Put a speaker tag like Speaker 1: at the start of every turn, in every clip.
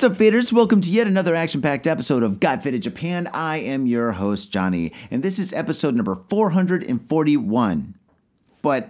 Speaker 1: What's up, faders? Welcome to yet another action packed episode of Got Faded Japan. I am your host, Johnny, and this is episode number 441. But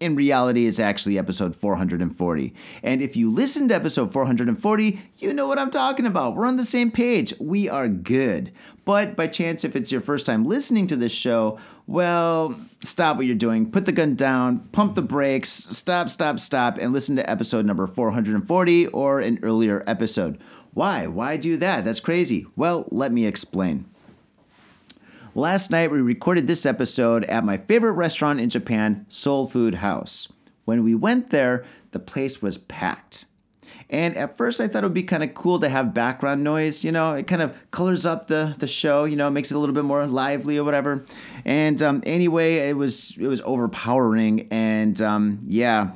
Speaker 1: in reality, it's actually episode 440. And if you listen to episode 440, you know what I'm talking about. We're on the same page. We are good. But by chance, if it's your first time listening to this show, well, stop what you're doing, put the gun down, pump the brakes, stop, stop, stop, and listen to episode number 440 or an earlier episode. Why? Why do that? That's crazy. Well, let me explain. Last night, we recorded this episode at my favorite restaurant in Japan, Soul Food House. When we went there, the place was packed. And at first, I thought it would be kind of cool to have background noise. You know, it kind of colors up the, the show. You know, makes it a little bit more lively or whatever. And um, anyway, it was it was overpowering. And um, yeah,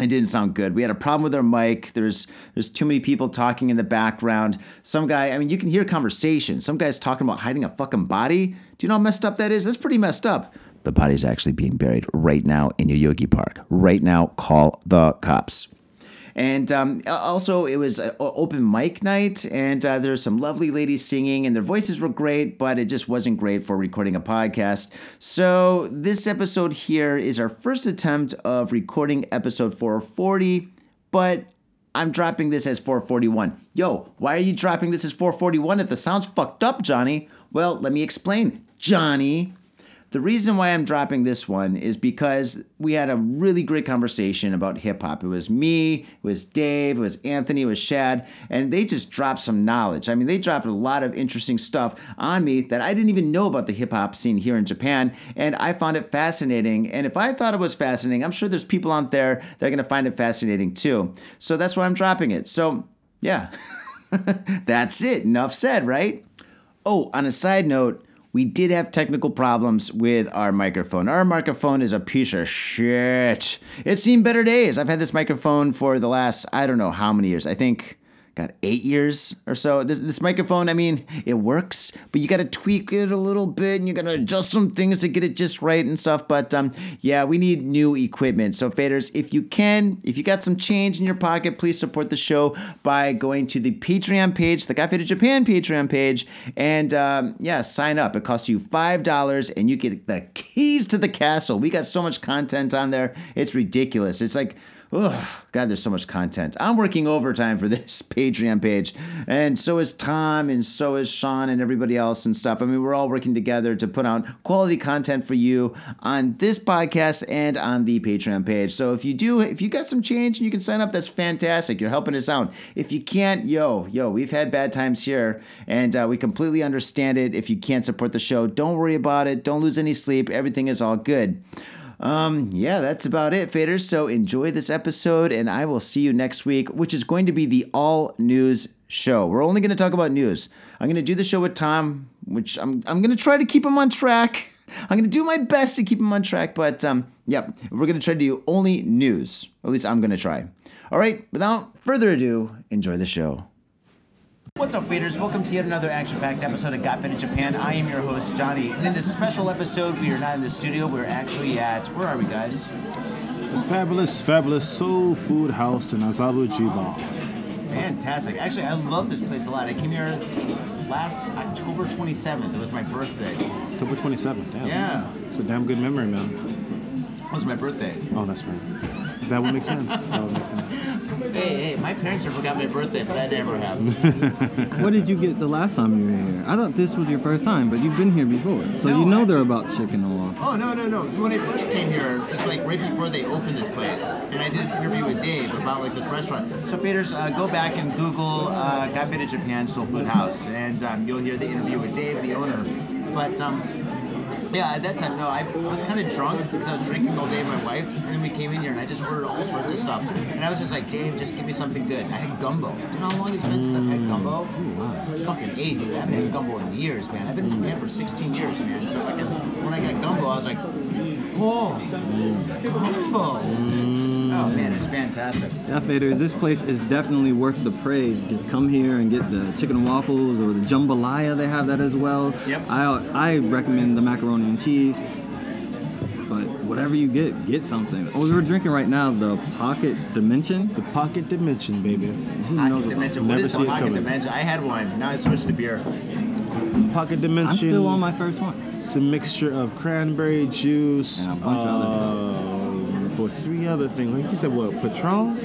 Speaker 1: it didn't sound good. We had a problem with our mic. There's there's too many people talking in the background. Some guy, I mean, you can hear conversation. Some guy's talking about hiding a fucking body. Do you know how messed up that is? That's pretty messed up. The body's actually being buried right now in Yoyogi Park. Right now, call the cops. And um, also, it was open mic night, and uh, there some lovely ladies singing, and their voices were great, but it just wasn't great for recording a podcast. So, this episode here is our first attempt of recording episode 440, but I'm dropping this as 441. Yo, why are you dropping this as 441 if the sound's fucked up, Johnny? Well, let me explain, Johnny. The reason why I'm dropping this one is because we had a really great conversation about hip hop. It was me, it was Dave, it was Anthony, it was Shad, and they just dropped some knowledge. I mean, they dropped a lot of interesting stuff on me that I didn't even know about the hip hop scene here in Japan, and I found it fascinating. And if I thought it was fascinating, I'm sure there's people out there that are to find it fascinating too. So that's why I'm dropping it. So, yeah. that's it. Enough said, right? Oh, on a side note, we did have technical problems with our microphone. Our microphone is a piece of shit. It's seen better days. I've had this microphone for the last, I don't know how many years. I think, got eight years or so. This, this microphone, I mean, it works, but you got to tweak it a little bit and you got to adjust some things to get it just right and stuff. But um, yeah, we need new equipment. So, faders, if you can, if you got some change in your pocket, please support the show by going to the Patreon page, the Got Faded Japan Patreon page, and um, yeah, sign up. It costs you $5 and you get the keys to the castle. We got so much content on there. It's ridiculous. It's like, Ugh, God, there's so much content. I'm working overtime for this Patreon page, and so is Tom, and so is Sean, and everybody else and stuff. I mean, we're all working together to put out quality content for you on this podcast and on the Patreon page. So if you do, if you got some change and you can sign up, that's fantastic. You're helping us out. If you can't, yo, yo, we've had bad times here, and uh, we completely understand it. If you can't support the show, don't worry about it. Don't lose any sleep. Everything is all good. Um, yeah, that's about it, faders. So enjoy this episode, and I will see you next week, which is going to be the all news show. We're only going to talk about news. I'm going to do the show with Tom, which I'm I'm going to try to keep him on track. I'm going to do my best to keep him on track, but um, yep, we're going to try to do only news. At least I'm going to try. All right, without further ado, enjoy the show. What's up, faders? Welcome to yet another action-packed episode of Got Faded Japan. I am your host, Johnny, and in this special episode, we are not in the studio. We're actually at where are we, guys?
Speaker 2: The fabulous, fabulous Soul Food House in Azabu Juban.
Speaker 1: Fantastic. Actually, I love this place a lot. I came here last October 27th. It was my birthday.
Speaker 2: October 27th. Damn.
Speaker 1: Yeah.
Speaker 2: It's a damn good memory, man.
Speaker 1: It was my birthday.
Speaker 2: Oh, that's right. That would make sense. That would make sense.
Speaker 1: Hey, hey, my parents have forgot my birthday, but I never have.
Speaker 3: What did you get the last time you were here? I thought this was your first time, but you've been here before, so
Speaker 1: No,
Speaker 3: you know they're
Speaker 1: actually-
Speaker 3: about chicken off.
Speaker 1: Oh no no no! When I first came here, it's like right before they opened this place, and I did an interview with Dave about like this restaurant. So Faders, uh, go back and Google uh, Got Faded Japan Soul Food House, and um, you'll hear the interview with Dave, the owner. But um, Yeah, at that time, no, I, I was kind of drunk because I was drinking all day with my wife, and then we came in here and I just ordered all sorts of stuff. And I was just like, Dave, just give me something good. I had gumbo. Do you know how long it's been since I've had gumbo? Fucking eight, dude. I haven't had gumbo in years, man. I've been in Japan for 16 years, man. So when I got gumbo, I was like, oh, gumbo. Mm. Oh, man, it's fantastic.
Speaker 3: Yeah, Faders, this place is definitely worth the praise. Just come here and get the chicken and waffles or the jambalaya. They have that as well.
Speaker 1: Yep.
Speaker 3: I I recommend the macaroni and cheese. But whatever you get, get something. Oh, we're drinking right now the Pocket Dimension.
Speaker 2: The pocket dimension, baby.
Speaker 3: Who
Speaker 1: Pocket dimension. What
Speaker 2: Never
Speaker 1: is
Speaker 2: see
Speaker 1: the
Speaker 2: it
Speaker 1: pocket
Speaker 2: coming.
Speaker 1: dimension? I had one. Now I switched to beer.
Speaker 2: Pocket dimension.
Speaker 3: I'm still on my first one.
Speaker 2: It's a mixture of cranberry juice.
Speaker 3: And a bunch of other
Speaker 2: uh, But three other things. Like you said, what? Patron?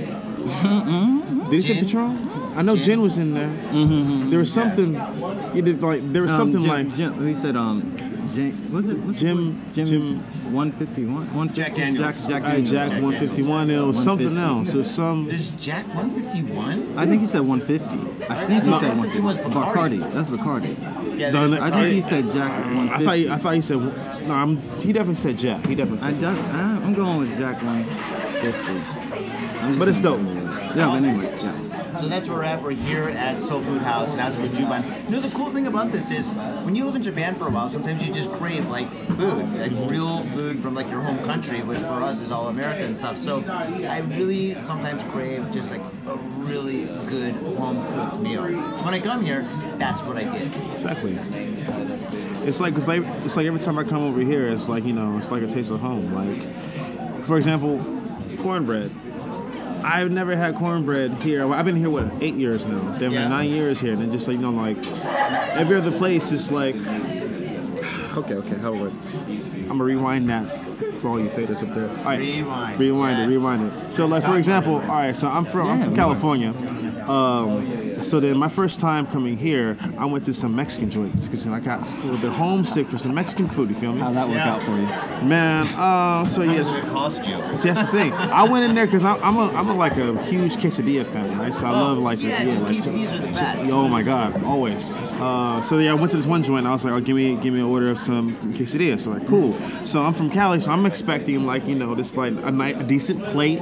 Speaker 2: Did he say
Speaker 1: Gin?
Speaker 2: Patron? I know
Speaker 1: Gin?
Speaker 2: gin, was in there. There was something. You did like. There was something
Speaker 3: Um, Jim,
Speaker 2: like.
Speaker 3: Jim, he said um, Jim, what's it? What's
Speaker 2: Jim-
Speaker 3: Jim,
Speaker 2: Jim-
Speaker 3: 151, 150,
Speaker 1: Jack Daniels.
Speaker 3: Jack, Jack Daniels.
Speaker 2: Jack 151. It was something else. It was some.
Speaker 1: There's Jack 151?
Speaker 3: I think he said 150. I think he
Speaker 1: No,
Speaker 3: said
Speaker 1: 150 was
Speaker 3: 150.
Speaker 1: Bacardi.
Speaker 3: Bacardi. That's Bacardi.
Speaker 1: Yeah,
Speaker 2: Done
Speaker 1: there's
Speaker 2: it.
Speaker 3: I think he said Jack
Speaker 2: I
Speaker 3: 150.
Speaker 2: thought. He, I thought he said. No, I'm, he definitely said Jack. He definitely
Speaker 3: I
Speaker 2: said.
Speaker 3: def- I- I'm going with Jack 150. I'm just
Speaker 2: But it's
Speaker 3: saying-
Speaker 2: dope.
Speaker 3: Yeah, but anyways, yeah.
Speaker 1: So that's where we're at. We're here at Soul Food House in Azabu Juban. You know, the cool thing about this is when you live in Japan for a while, sometimes you just crave like food, like real food from like your home country, which for us is all American stuff. So I really sometimes crave just like a really good home cooked meal. When I come here, that's what I did.
Speaker 2: Exactly. It's like it's like it's like every time I come over here, it's like you know, it's like a taste of home. Like, for example, cornbread. I've never had cornbread here. I've been here what eight years now. Damn
Speaker 1: Yeah.
Speaker 2: nine years here, and then just like you know, like every other place is like. Okay, okay, how would I'm gonna rewind that for all you faders up there. All right,
Speaker 1: Rewind.
Speaker 2: rewind it, rewind it. So, like for example, all right, so I'm from I'm from. California. Um, so then my first time coming here, I went to some Mexican joints because I got a little bit homesick for some Mexican food. You feel me?
Speaker 3: How'd that work
Speaker 1: Yeah.
Speaker 3: out for you?
Speaker 2: Man, uh, so
Speaker 1: How
Speaker 2: yes.
Speaker 1: did it cost you?
Speaker 2: See, that's the thing. I went in there because I'm, I'm a I'm a, like a huge quesadilla fan, right? So I love like
Speaker 1: Oh, yeah,
Speaker 2: the,
Speaker 1: dude,
Speaker 2: like
Speaker 1: quesadillas are the best.
Speaker 2: Oh my god, always. Uh, so yeah, I went to this one joint. And I was like, oh, give me give me an order of some quesadillas. So like, cool. So I'm from Cali, so I'm expecting like you know this like a, ni- a decent plate,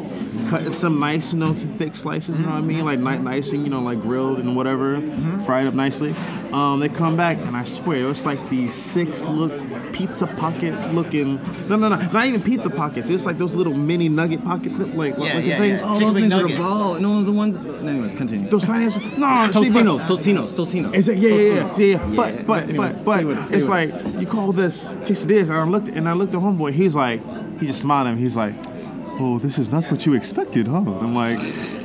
Speaker 2: cut some nice you know thick slices. You know what I mean? Like ni- nice and you know like grilled and whatever, fried up nicely. Um, they come back and I swear it was like the six look pizza pocket looking. No no no, not even pizza pockets. It's like those little mini nugget pocket like
Speaker 1: Yeah,
Speaker 2: looking
Speaker 1: yeah,
Speaker 2: things.
Speaker 1: yeah.
Speaker 3: Oh,
Speaker 1: Chicken
Speaker 3: those things are
Speaker 1: McNuggets.
Speaker 3: ball. No, the ones. Anyways, continue.
Speaker 2: Those tiny. No,
Speaker 3: Totinos, Totinos, Totinos.
Speaker 2: Is it? Yeah, yeah, yeah, yeah, yeah. But, but,
Speaker 3: anyways,
Speaker 2: but, but,
Speaker 3: it,
Speaker 2: it's
Speaker 3: it.
Speaker 2: like you call this quesadillas, and I looked, and I looked at homeboy. He's like, he just smiled at me. He's like, "Oh, this is not what you expected, huh?" I'm like, "You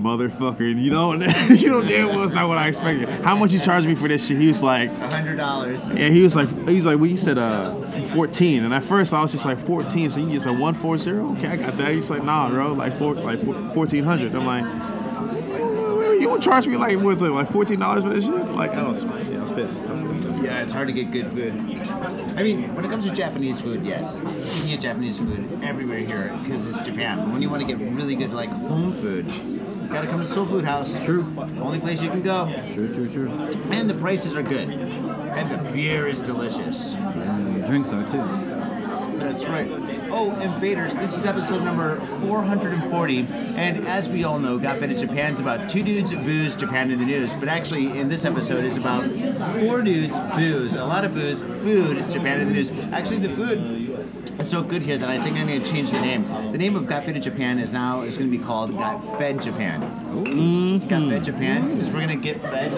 Speaker 2: motherfucker," and you know, you know damn well it's not what I expected. How much you charged me for this shit? He was like,
Speaker 1: $100.
Speaker 2: yeah, he was like, he was like, well, you said uh, 14, and at first I was just like 14, so you just a 140. Okay, I got that. He's like, nah, bro, like four, like 1400. I'm like. You would charge me like what's it like fourteen dollars for this shit? Like I was, yeah, I was pissed. I was pissed.
Speaker 1: Yeah, it's hard to get good food. I mean, when it comes to Japanese food, yes, you can get Japanese food everywhere here because it's Japan. But when you want to get really good, like home food, gotta come to Soul Food House.
Speaker 3: True.
Speaker 1: Only place you can go,
Speaker 3: True, true, true.
Speaker 1: and the prices are good, and the beer is delicious.
Speaker 3: Yeah, the drinks are too.
Speaker 1: That's right. Oh, and Faders, this is episode number 440. And as we all know, Got in Japan's about two dudes, booze, Japan in the news. But actually, in this episode, is about four dudes, booze, a lot of booze, food, Japan in the news. Actually, the food is so good here that I think I'm going to change the name. The name of Got Faded Japan is now is going to be called Got Fed Japan. Got Fed Japan because we're going to get fed.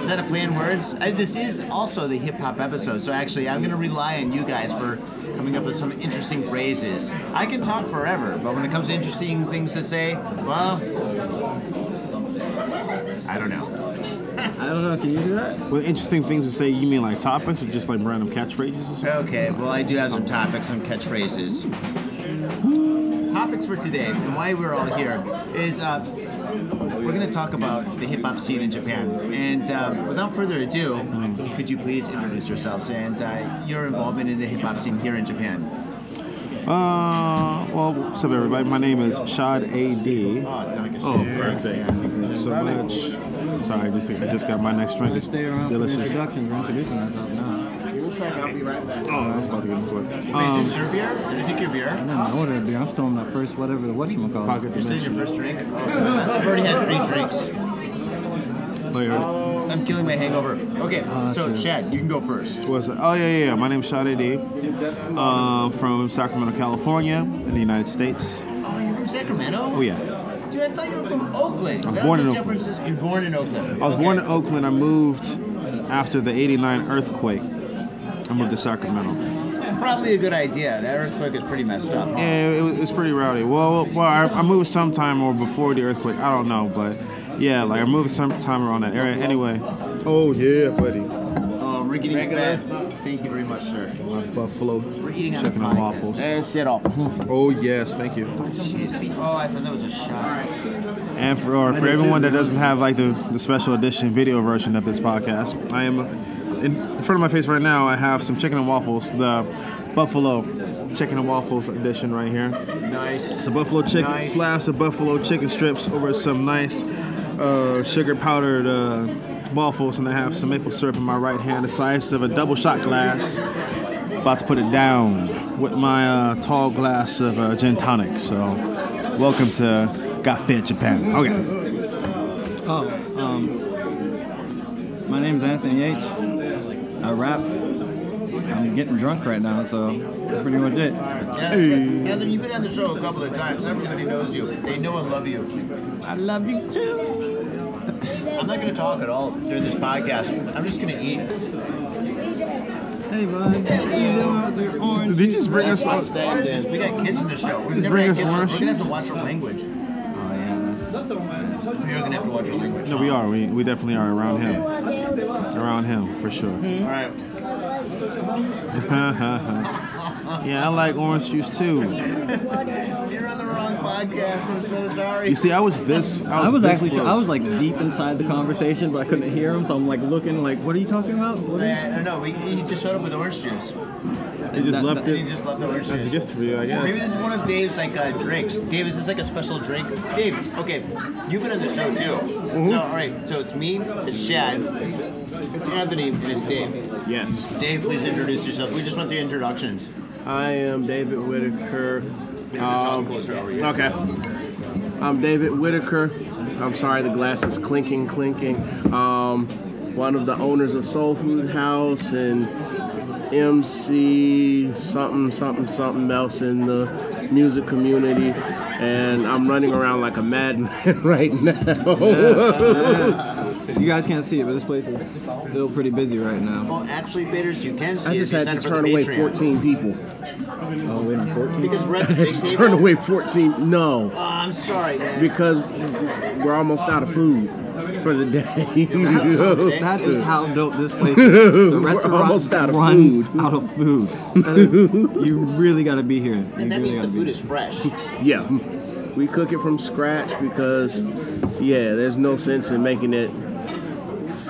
Speaker 1: Is that a play on words? I, this is also the hip hop episode, so actually, I'm going to rely on you guys for coming up with some interesting phrases. I can talk forever, but when it comes to interesting things to say, well, I don't know.
Speaker 3: I don't know. Can you do that?
Speaker 2: Well, interesting things to say. You mean like topics or just like random catchphrases or something?
Speaker 1: Okay, well, I do have some topics, some catchphrases. Topics for today and why we're all here is uh, we're going to talk about the hip hop scene in Japan. And uh, without further ado, could you please introduce yourselves and uh, your involvement in the hip hop scene here in Japan?
Speaker 2: Uh, well, what's up, everybody? My name is Shad A.D.
Speaker 1: Oh, thank you.
Speaker 2: Oh, perfect. Thank you so much. Sorry, I just I just got my next drink.
Speaker 3: Let's
Speaker 2: It's
Speaker 3: stay around for the
Speaker 2: delicious.
Speaker 3: introductions. We're introducing ourselves now.
Speaker 4: a second. I'll be right back.
Speaker 2: Oh, I was about to get into it.
Speaker 1: Wait,
Speaker 2: Um,
Speaker 1: is this your beer? Did you take your beer?
Speaker 3: I didn't order a beer. I'm still on that first whatever the whatchamacallit.
Speaker 2: pocket
Speaker 1: You're saying
Speaker 2: dimension.
Speaker 1: your first drink? I've already had three drinks.
Speaker 2: Players.
Speaker 1: I'm killing my hangover. Okay,
Speaker 3: Ah,
Speaker 1: so. Shad, you can go first.
Speaker 2: What's it? Oh yeah, yeah, yeah. My name's Sade D. Uh, from Sacramento, California, in the United States.
Speaker 1: Oh, you're from Sacramento?
Speaker 2: Oh yeah.
Speaker 1: Dude, I thought you were from Oakland.
Speaker 2: I'm born in
Speaker 1: San
Speaker 2: Oakland.
Speaker 1: Francisco? You're born in Oakland.
Speaker 2: I was
Speaker 1: Okay.
Speaker 2: born in Oakland. I moved after the '89 earthquake. I moved to Sacramento.
Speaker 1: Probably a good idea. That earthquake is pretty messed up.
Speaker 2: Yeah, it was, it's pretty rowdy. Well, well, I, I moved sometime or before the earthquake. I don't know, but yeah, like I moved sometime around that area. Anyway. Oh yeah, buddy.
Speaker 1: Oh, we're getting fat. Thank you very much, sir.
Speaker 2: My buffalo
Speaker 1: We're eating on a
Speaker 2: chicken and
Speaker 1: podcast.
Speaker 2: waffles.
Speaker 4: And sit off.
Speaker 2: Oh yes, thank you.
Speaker 1: Jeez. Oh, I thought that was a shot.
Speaker 2: And for or for everyone that doesn't have like the, the special edition video version of this podcast, I am in, in front of my face right now. I have some chicken and waffles, the buffalo chicken and waffles edition right here.
Speaker 1: Nice.
Speaker 2: It's a buffalo chicken,
Speaker 1: Nice.
Speaker 2: slabs of buffalo chicken strips over some nice uh, sugar powdered uh, waffles, and I have some maple syrup in my right hand, a size of a double shot glass. About to put it down with my uh, tall glass of uh, gin tonic. So, welcome to Got Fit Japan. Okay.
Speaker 3: Oh, um, my name's Anthony H. I rap. I'm getting drunk right now, so that's pretty much it.
Speaker 1: Anthony, Anthony, you've been on the show a couple of times. Everybody knows you. They know and love you. I love you too. I'm not going to talk at all during this podcast. I'm just going to eat.
Speaker 3: Hey, bud. What you doing out there, orange?
Speaker 2: Did you just bring us?
Speaker 1: Oranges. We got kids in the show. We've
Speaker 2: Just
Speaker 1: never
Speaker 2: bring
Speaker 1: had
Speaker 2: us
Speaker 1: kids on-
Speaker 2: orange
Speaker 1: We're going to have to watch our language.
Speaker 3: Oh, yeah, that's.
Speaker 1: We're going to have to watch our language.
Speaker 2: No, we are. We, we definitely are around him. Around him, for sure.
Speaker 1: All right.
Speaker 2: Yeah, I like orange juice too.
Speaker 1: You're on the wrong podcast. I'm so sorry.
Speaker 2: You see, I was this. I was,
Speaker 3: I was
Speaker 2: this
Speaker 3: actually,
Speaker 2: close.
Speaker 3: I was like deep inside the conversation, but I couldn't hear him, so I'm like looking, like, what are you talking about? What are you?
Speaker 1: I don't know. We, he just showed up with orange juice.
Speaker 2: He just
Speaker 3: that-
Speaker 2: left
Speaker 1: And he just left the orange
Speaker 2: That's a gift for you, I guess.
Speaker 1: Maybe
Speaker 2: guess.
Speaker 1: this is one of Dave's like uh, drinks. Dave, is this like a special drink? Dave, okay, you've been on the show too.
Speaker 2: Mm-hmm.
Speaker 1: So all right, so it's me, it's Shad, it's Anthony, and it's Dave.
Speaker 4: Yes.
Speaker 1: Dave, please introduce yourself. We just went through introductions.
Speaker 4: I am David Whitaker. Um,
Speaker 1: closer over here.
Speaker 4: Okay. I'm David Whitaker. I'm sorry, the glass is clinking, clinking. Um, one of the owners of Soul Food House and MC something, something, something else in the music community. And I'm running around like a madman right now.
Speaker 3: You guys can't see it, but this place is still pretty busy right now.
Speaker 1: Well, actually, Faders, you can see
Speaker 4: I
Speaker 1: it
Speaker 4: just
Speaker 1: if
Speaker 4: had to turn away
Speaker 1: Patreon.
Speaker 4: 14 people.
Speaker 3: Oh, wait, 14?
Speaker 1: Because we're at the big
Speaker 4: It's
Speaker 1: table.
Speaker 4: turn away 14. No.
Speaker 1: Oh, I'm sorry, man.
Speaker 4: because we're almost out of food for the day.
Speaker 3: That is how dope this place is. The restaurant
Speaker 4: almost out of
Speaker 3: runs
Speaker 4: food.
Speaker 3: out of food. That is- you really got to be here. You
Speaker 1: and that
Speaker 3: really
Speaker 1: means the
Speaker 3: gotta be
Speaker 1: food
Speaker 3: here.
Speaker 1: is fresh.
Speaker 4: yeah, we cook it from scratch because, yeah, there's no sense in making it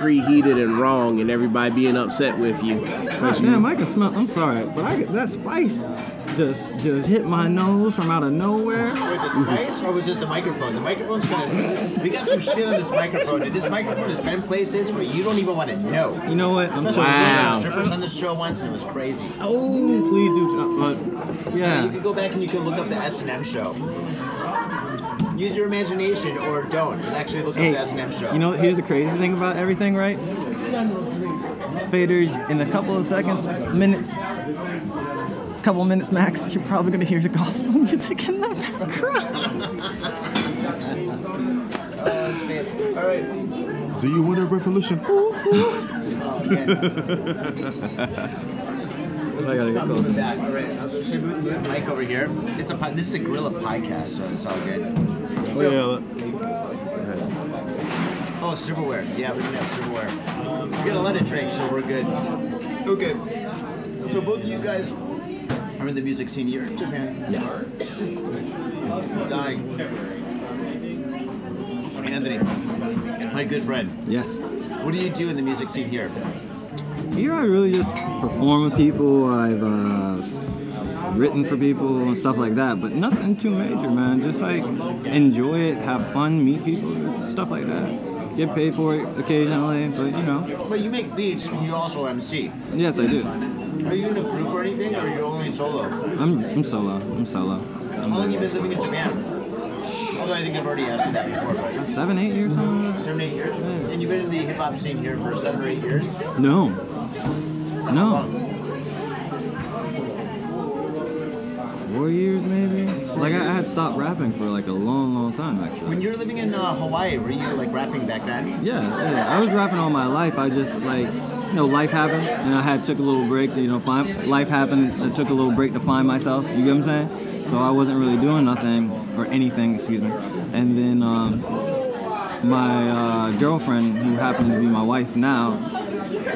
Speaker 4: preheated and wrong and everybody being upset with you. 'Cause you-
Speaker 3: Damn, I can smell. I'm sorry, but I get that spice just just hit my nose from out of nowhere.
Speaker 1: Wait, the spice or was it the microphone? The microphone's kind of. We got some shit on this microphone. Dude. This microphone has been places where you don't even want to know.
Speaker 3: You know what? I'm
Speaker 1: Trust
Speaker 3: so
Speaker 1: me, we had
Speaker 4: Wow.
Speaker 1: strippers on the show once and it was crazy.
Speaker 3: Oh, please do. But
Speaker 1: You
Speaker 3: yeah,
Speaker 1: can go back and you can look up the S and M show. Use your imagination or don't. Just actually look
Speaker 3: hey,
Speaker 1: up the S and M show.
Speaker 3: you know, here's the crazy thing about everything, right? Faders in a couple of seconds, minutes, couple minutes max, you're probably gonna hear the gospel music in the background.
Speaker 1: All right.
Speaker 2: Do you want a revolution?
Speaker 1: Oh, man.
Speaker 3: I gotta get
Speaker 1: Moving
Speaker 3: close.
Speaker 1: back. All right. I'm just gonna move the mic over here. It's a pi- this is a gorilla podcast, so it's all good.
Speaker 2: Oh, yeah, look.
Speaker 1: Oh, silverware. Yeah, we can have silverware. We got a lot of drinks, so we're good. Okay. So both of you guys are in the music scene here in Japan. Yes. Dying. Anthony, my good friend.
Speaker 3: Yes.
Speaker 1: What do you do in the music scene here?
Speaker 3: Here I really just perform with people. I've uh, written for people and stuff like that, but nothing too major, man. Just like enjoy it, have fun, meet people, stuff like that. get paid for it occasionally, but you know,
Speaker 1: But you make beats and you also MC.
Speaker 3: yes, I do.
Speaker 1: Are you in a group or anything, or are you only solo?
Speaker 3: I'm I'm solo. I'm solo.
Speaker 1: How long have you been living in Japan? Although I think I've already asked you that before,
Speaker 3: Seven, eight years, something
Speaker 1: seven, eight years? And you've been in the hip hop scene here for seven or eight years?
Speaker 3: No. No. Four years maybe. Like I, I had stopped rapping for like a long, long time actually.
Speaker 1: When you were living in uh, Hawaii, were you like rapping back then?
Speaker 3: Yeah, yeah. I was rapping all my life. I just like, you know, life happened, and I had took a little break to, you know, find life happened. I took a little break to find myself. You get what I'm saying? So I wasn't really doing nothing or anything, excuse me. And then um, my uh, girlfriend, who happened to be my wife now,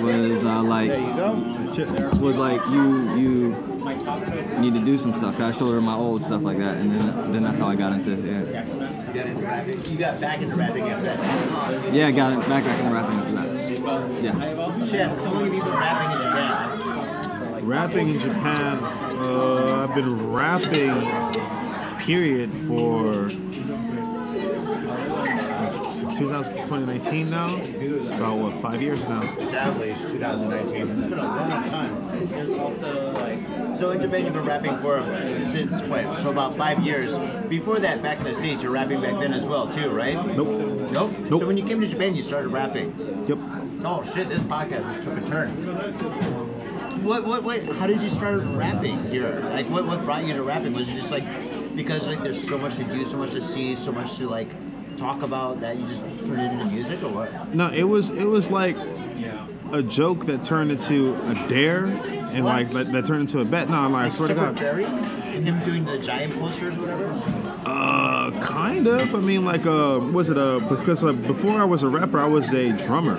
Speaker 3: was uh, like, was like, you you need to do some stuff. I showed her my old stuff like that, and then then that's how I got into it. Yeah.
Speaker 1: You got into rapping? You got back into rapping after that?
Speaker 3: Yeah, I got it back back in rapping after that. Yeah.
Speaker 1: Shit, how long have you been rapping in Japan?
Speaker 2: Rapping in Japan, uh, I've been rapping, period, for since 2000 2019 now. It's about what five years now.
Speaker 1: Sadly, 2019. It's been a long time. There's also like. So in Japan, you've been rapping for since wait, so about five years. Before that, back in the states, you're rapping back then as well, too, right?
Speaker 2: Nope.
Speaker 1: Nope.
Speaker 2: Nope.
Speaker 1: So when you came to Japan, you started rapping.
Speaker 2: Yep.
Speaker 1: Oh shit! This podcast just took a turn. What? What? What? How did you start rapping here? Like, what? What brought you to rapping? Was it just like because like there's so much to do, so much to see, so much to like talk about that you just turned it into music, or what?
Speaker 2: No, it was it was like a joke that turned into a dare, and like that, that turned into a bet. No, I'm like, I swear to
Speaker 1: Super
Speaker 2: God.
Speaker 1: Fairy? Him doing the giant posters, or whatever.
Speaker 2: Uh, kind of. I mean, like, uh, was it a because uh, before I was a rapper, I was a drummer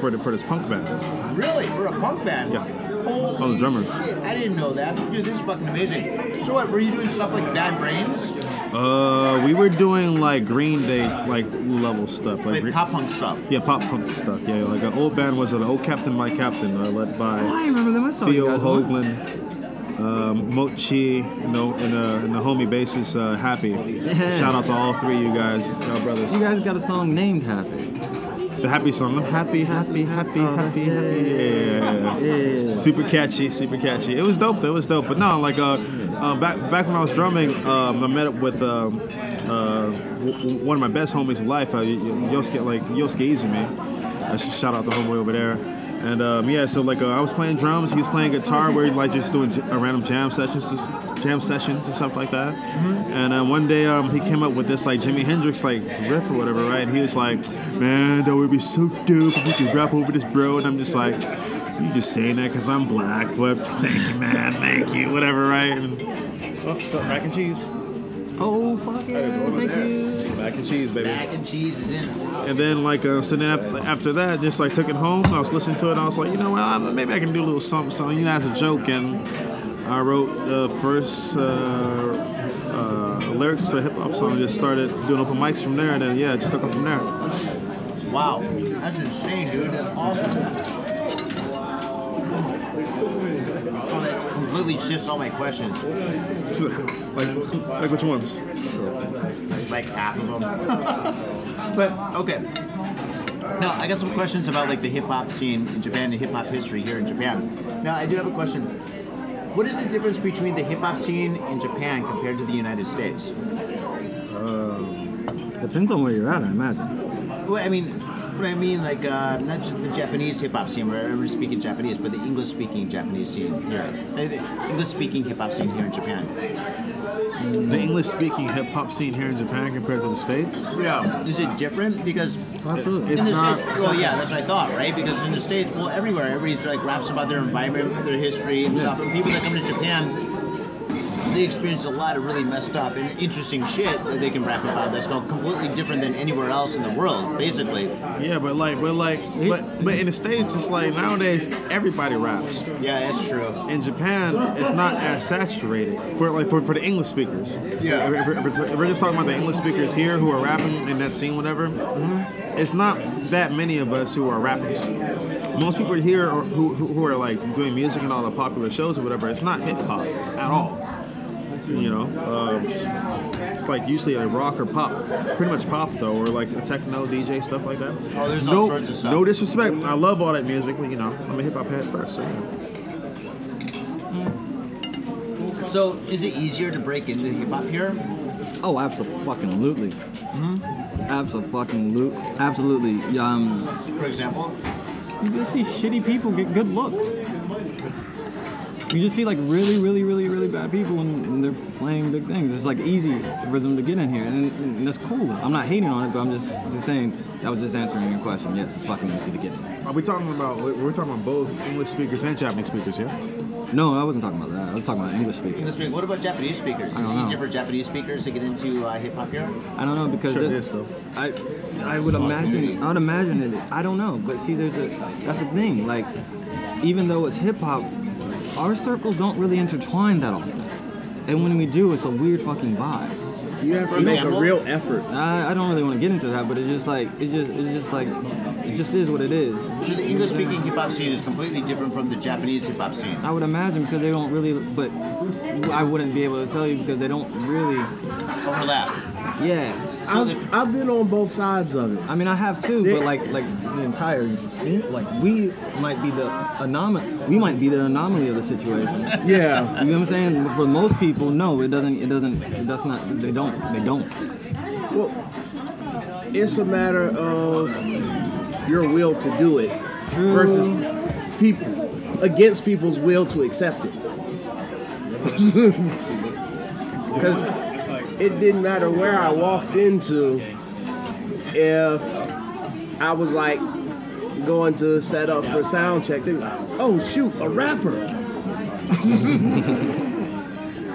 Speaker 2: for the, for this punk band.
Speaker 1: Really? For a punk band?
Speaker 2: Yeah.
Speaker 1: Holy
Speaker 2: I was a drummer.
Speaker 1: Shit, I didn't know that. Dude, this is fucking amazing. So what? Were you doing stuff like Bad Brains,
Speaker 2: Uh, we were doing like Green Day like level stuff, like,
Speaker 1: like
Speaker 2: Green-
Speaker 1: pop punk stuff?
Speaker 2: yeah, pop punk stuff. Yeah, like an old band was an old Captain My Captain, uh, led by
Speaker 3: Oh, I remember them. I saw you
Speaker 2: Theo
Speaker 3: guys once.
Speaker 2: Hoagland, um, Mochi, you know, and, uh, and the homie bassist uh, Happy. Shout out to all three of you guys, y'all brothers.
Speaker 3: You guys got a song named Happy.
Speaker 2: The happy song. I'm happy, happy, happy,
Speaker 3: Oh,
Speaker 2: happy,
Speaker 3: yeah,
Speaker 2: happy. Yeah.
Speaker 3: Yeah.
Speaker 2: Super catchy, super catchy. It was dope though. It was dope. But no, like uh, uh back back when I was drumming, um, I met up with um, uh, w- one of my best homies in life, uh, Yosuke, like Yosuke Izumi. Uh, shout out to homeboy over there. And um, yeah, so like uh, I was playing drums, he was playing guitar. We were like just doing j- uh, random jam sessions, jam sessions and stuff like that. And uh, one day um, he came up with this like Jimi Hendrix like riff or whatever, right? And he was like, "Man, that would be so dope if we could rap over this, bro." And I'm just like, "You just saying that because I'm black, but thank you, man, thank you, whatever, right?" And, oh, some mac and cheese.
Speaker 3: Oh fuck yeah! Thank you.
Speaker 2: Mac and cheese, baby.
Speaker 1: Mac and cheese is in.
Speaker 2: And then like uh, so then after, after that, just like took it home. I was listening to it. and I was like, you know what? I- maybe I can do a little something, something. You know, as a joke. And I wrote the first uh, uh, lyrics to a hip hop song. Just started doing open mics from there. And then yeah, just took off from there.
Speaker 1: Wow, that's insane, dude. That's awesome. Completely shifts all my questions.
Speaker 2: like like which ones?
Speaker 1: Like half of them. but okay. Now I got some questions about like the hip hop scene in Japan and hip hop history here in Japan. Now I do have a question. What is the difference between the hip hop scene in Japan compared to the United States?
Speaker 3: Um, depends on where you're at, I imagine.
Speaker 1: Well, I mean, what I mean, like uh, not just the Japanese hip hop scene where everyone's speaking Japanese, but the English speaking Japanese scene here, English speaking hip hop scene here in Japan.
Speaker 2: The English speaking hip hop scene here in Japan compared to the states.
Speaker 1: Yeah, is it different? Because
Speaker 3: Absolutely.
Speaker 2: It's
Speaker 1: the
Speaker 2: not.
Speaker 1: states, well, yeah, that's what I thought, right? Because in the states, well, everywhere, everybody's like raps about their environment, their history, and stuff. And people that come to Japan, they experience a lot of really messed up and interesting shit that they can rap about. That's completely different than anywhere else in the world, basically.
Speaker 2: Yeah, but like, but like, but but in the states, it's like nowadays everybody raps.
Speaker 1: Yeah, that's true.
Speaker 2: in Japan, it's not as saturated for like for, for the English speakers.
Speaker 1: Yeah.
Speaker 2: If, if- if we're just talking about the English speakers here who are rapping in that scene, whatever. Mm-hmm. It's not that many of us who are rappers. Most people here are, who, who who are like doing music and all the popular shows or whatever. It's not hip hop at all. You know, um, it's like usually like rock or pop, pretty much pop though, or like a techno DJ stuff like that.
Speaker 1: Oh, there's all
Speaker 2: no,
Speaker 1: sorts of stuff.
Speaker 2: No disrespect, I love all that music, but you know, I'm a hip hop head first. So, yeah.
Speaker 1: So, is it easier to break into hip hop here?
Speaker 3: Oh, absolutely. Mm-hmm. Absolutely. Absolutely. Um,
Speaker 1: For example,
Speaker 3: you just see shitty people get good looks. You just see like really, really, really, really bad people and, and they're playing big things. It's like easy for them to get in here, and, and that's cool. I'm not hating on it, but I'm just just saying. I was just answering your question. Yes, it's fucking easy to get in.
Speaker 2: Are we talking about? We're talking about both English speakers and Japanese speakers here.
Speaker 3: No, I wasn't talking about that. I was talking about English speakers.
Speaker 1: English speak- What about Japanese speakers? Is
Speaker 3: I
Speaker 1: it
Speaker 3: don't know.
Speaker 1: easier for Japanese speakers to get into uh, hip hop here?
Speaker 3: I don't know because
Speaker 2: Sure it
Speaker 3: it-
Speaker 2: is, though.
Speaker 3: I I would imagine I would imagine it. I don't know, but see, there's a that's the thing. Like, even though it's hip hop, our circles don't really intertwine that often, and when we do, it's a weird fucking vibe.
Speaker 4: You have to make a real effort.
Speaker 3: I, I don't really want to get into that, but it's just like it just it's just like it just is what it is.
Speaker 1: So the English speaking hip hop scene is completely different from the Japanese hip hop scene.
Speaker 3: I would imagine because they don't really, but I wouldn't be able to tell you because they don't really.
Speaker 1: Overlap.
Speaker 3: Yeah.
Speaker 1: So
Speaker 4: I've, I've been on both sides of it.
Speaker 3: I mean, I have too, but like, like the entire scene, like we might be the anomaly. We might be the anomaly of the situation.
Speaker 4: Yeah.
Speaker 3: You know what I'm saying? But For most people, no, it doesn't. It doesn't. It does not. They don't. They don't.
Speaker 4: Well, it's a matter of your will to do it
Speaker 3: True.
Speaker 4: versus people against people's will to accept it. Because it didn't matter where I walked into if I was like going to set up for sound check. They like, oh shoot, a rapper.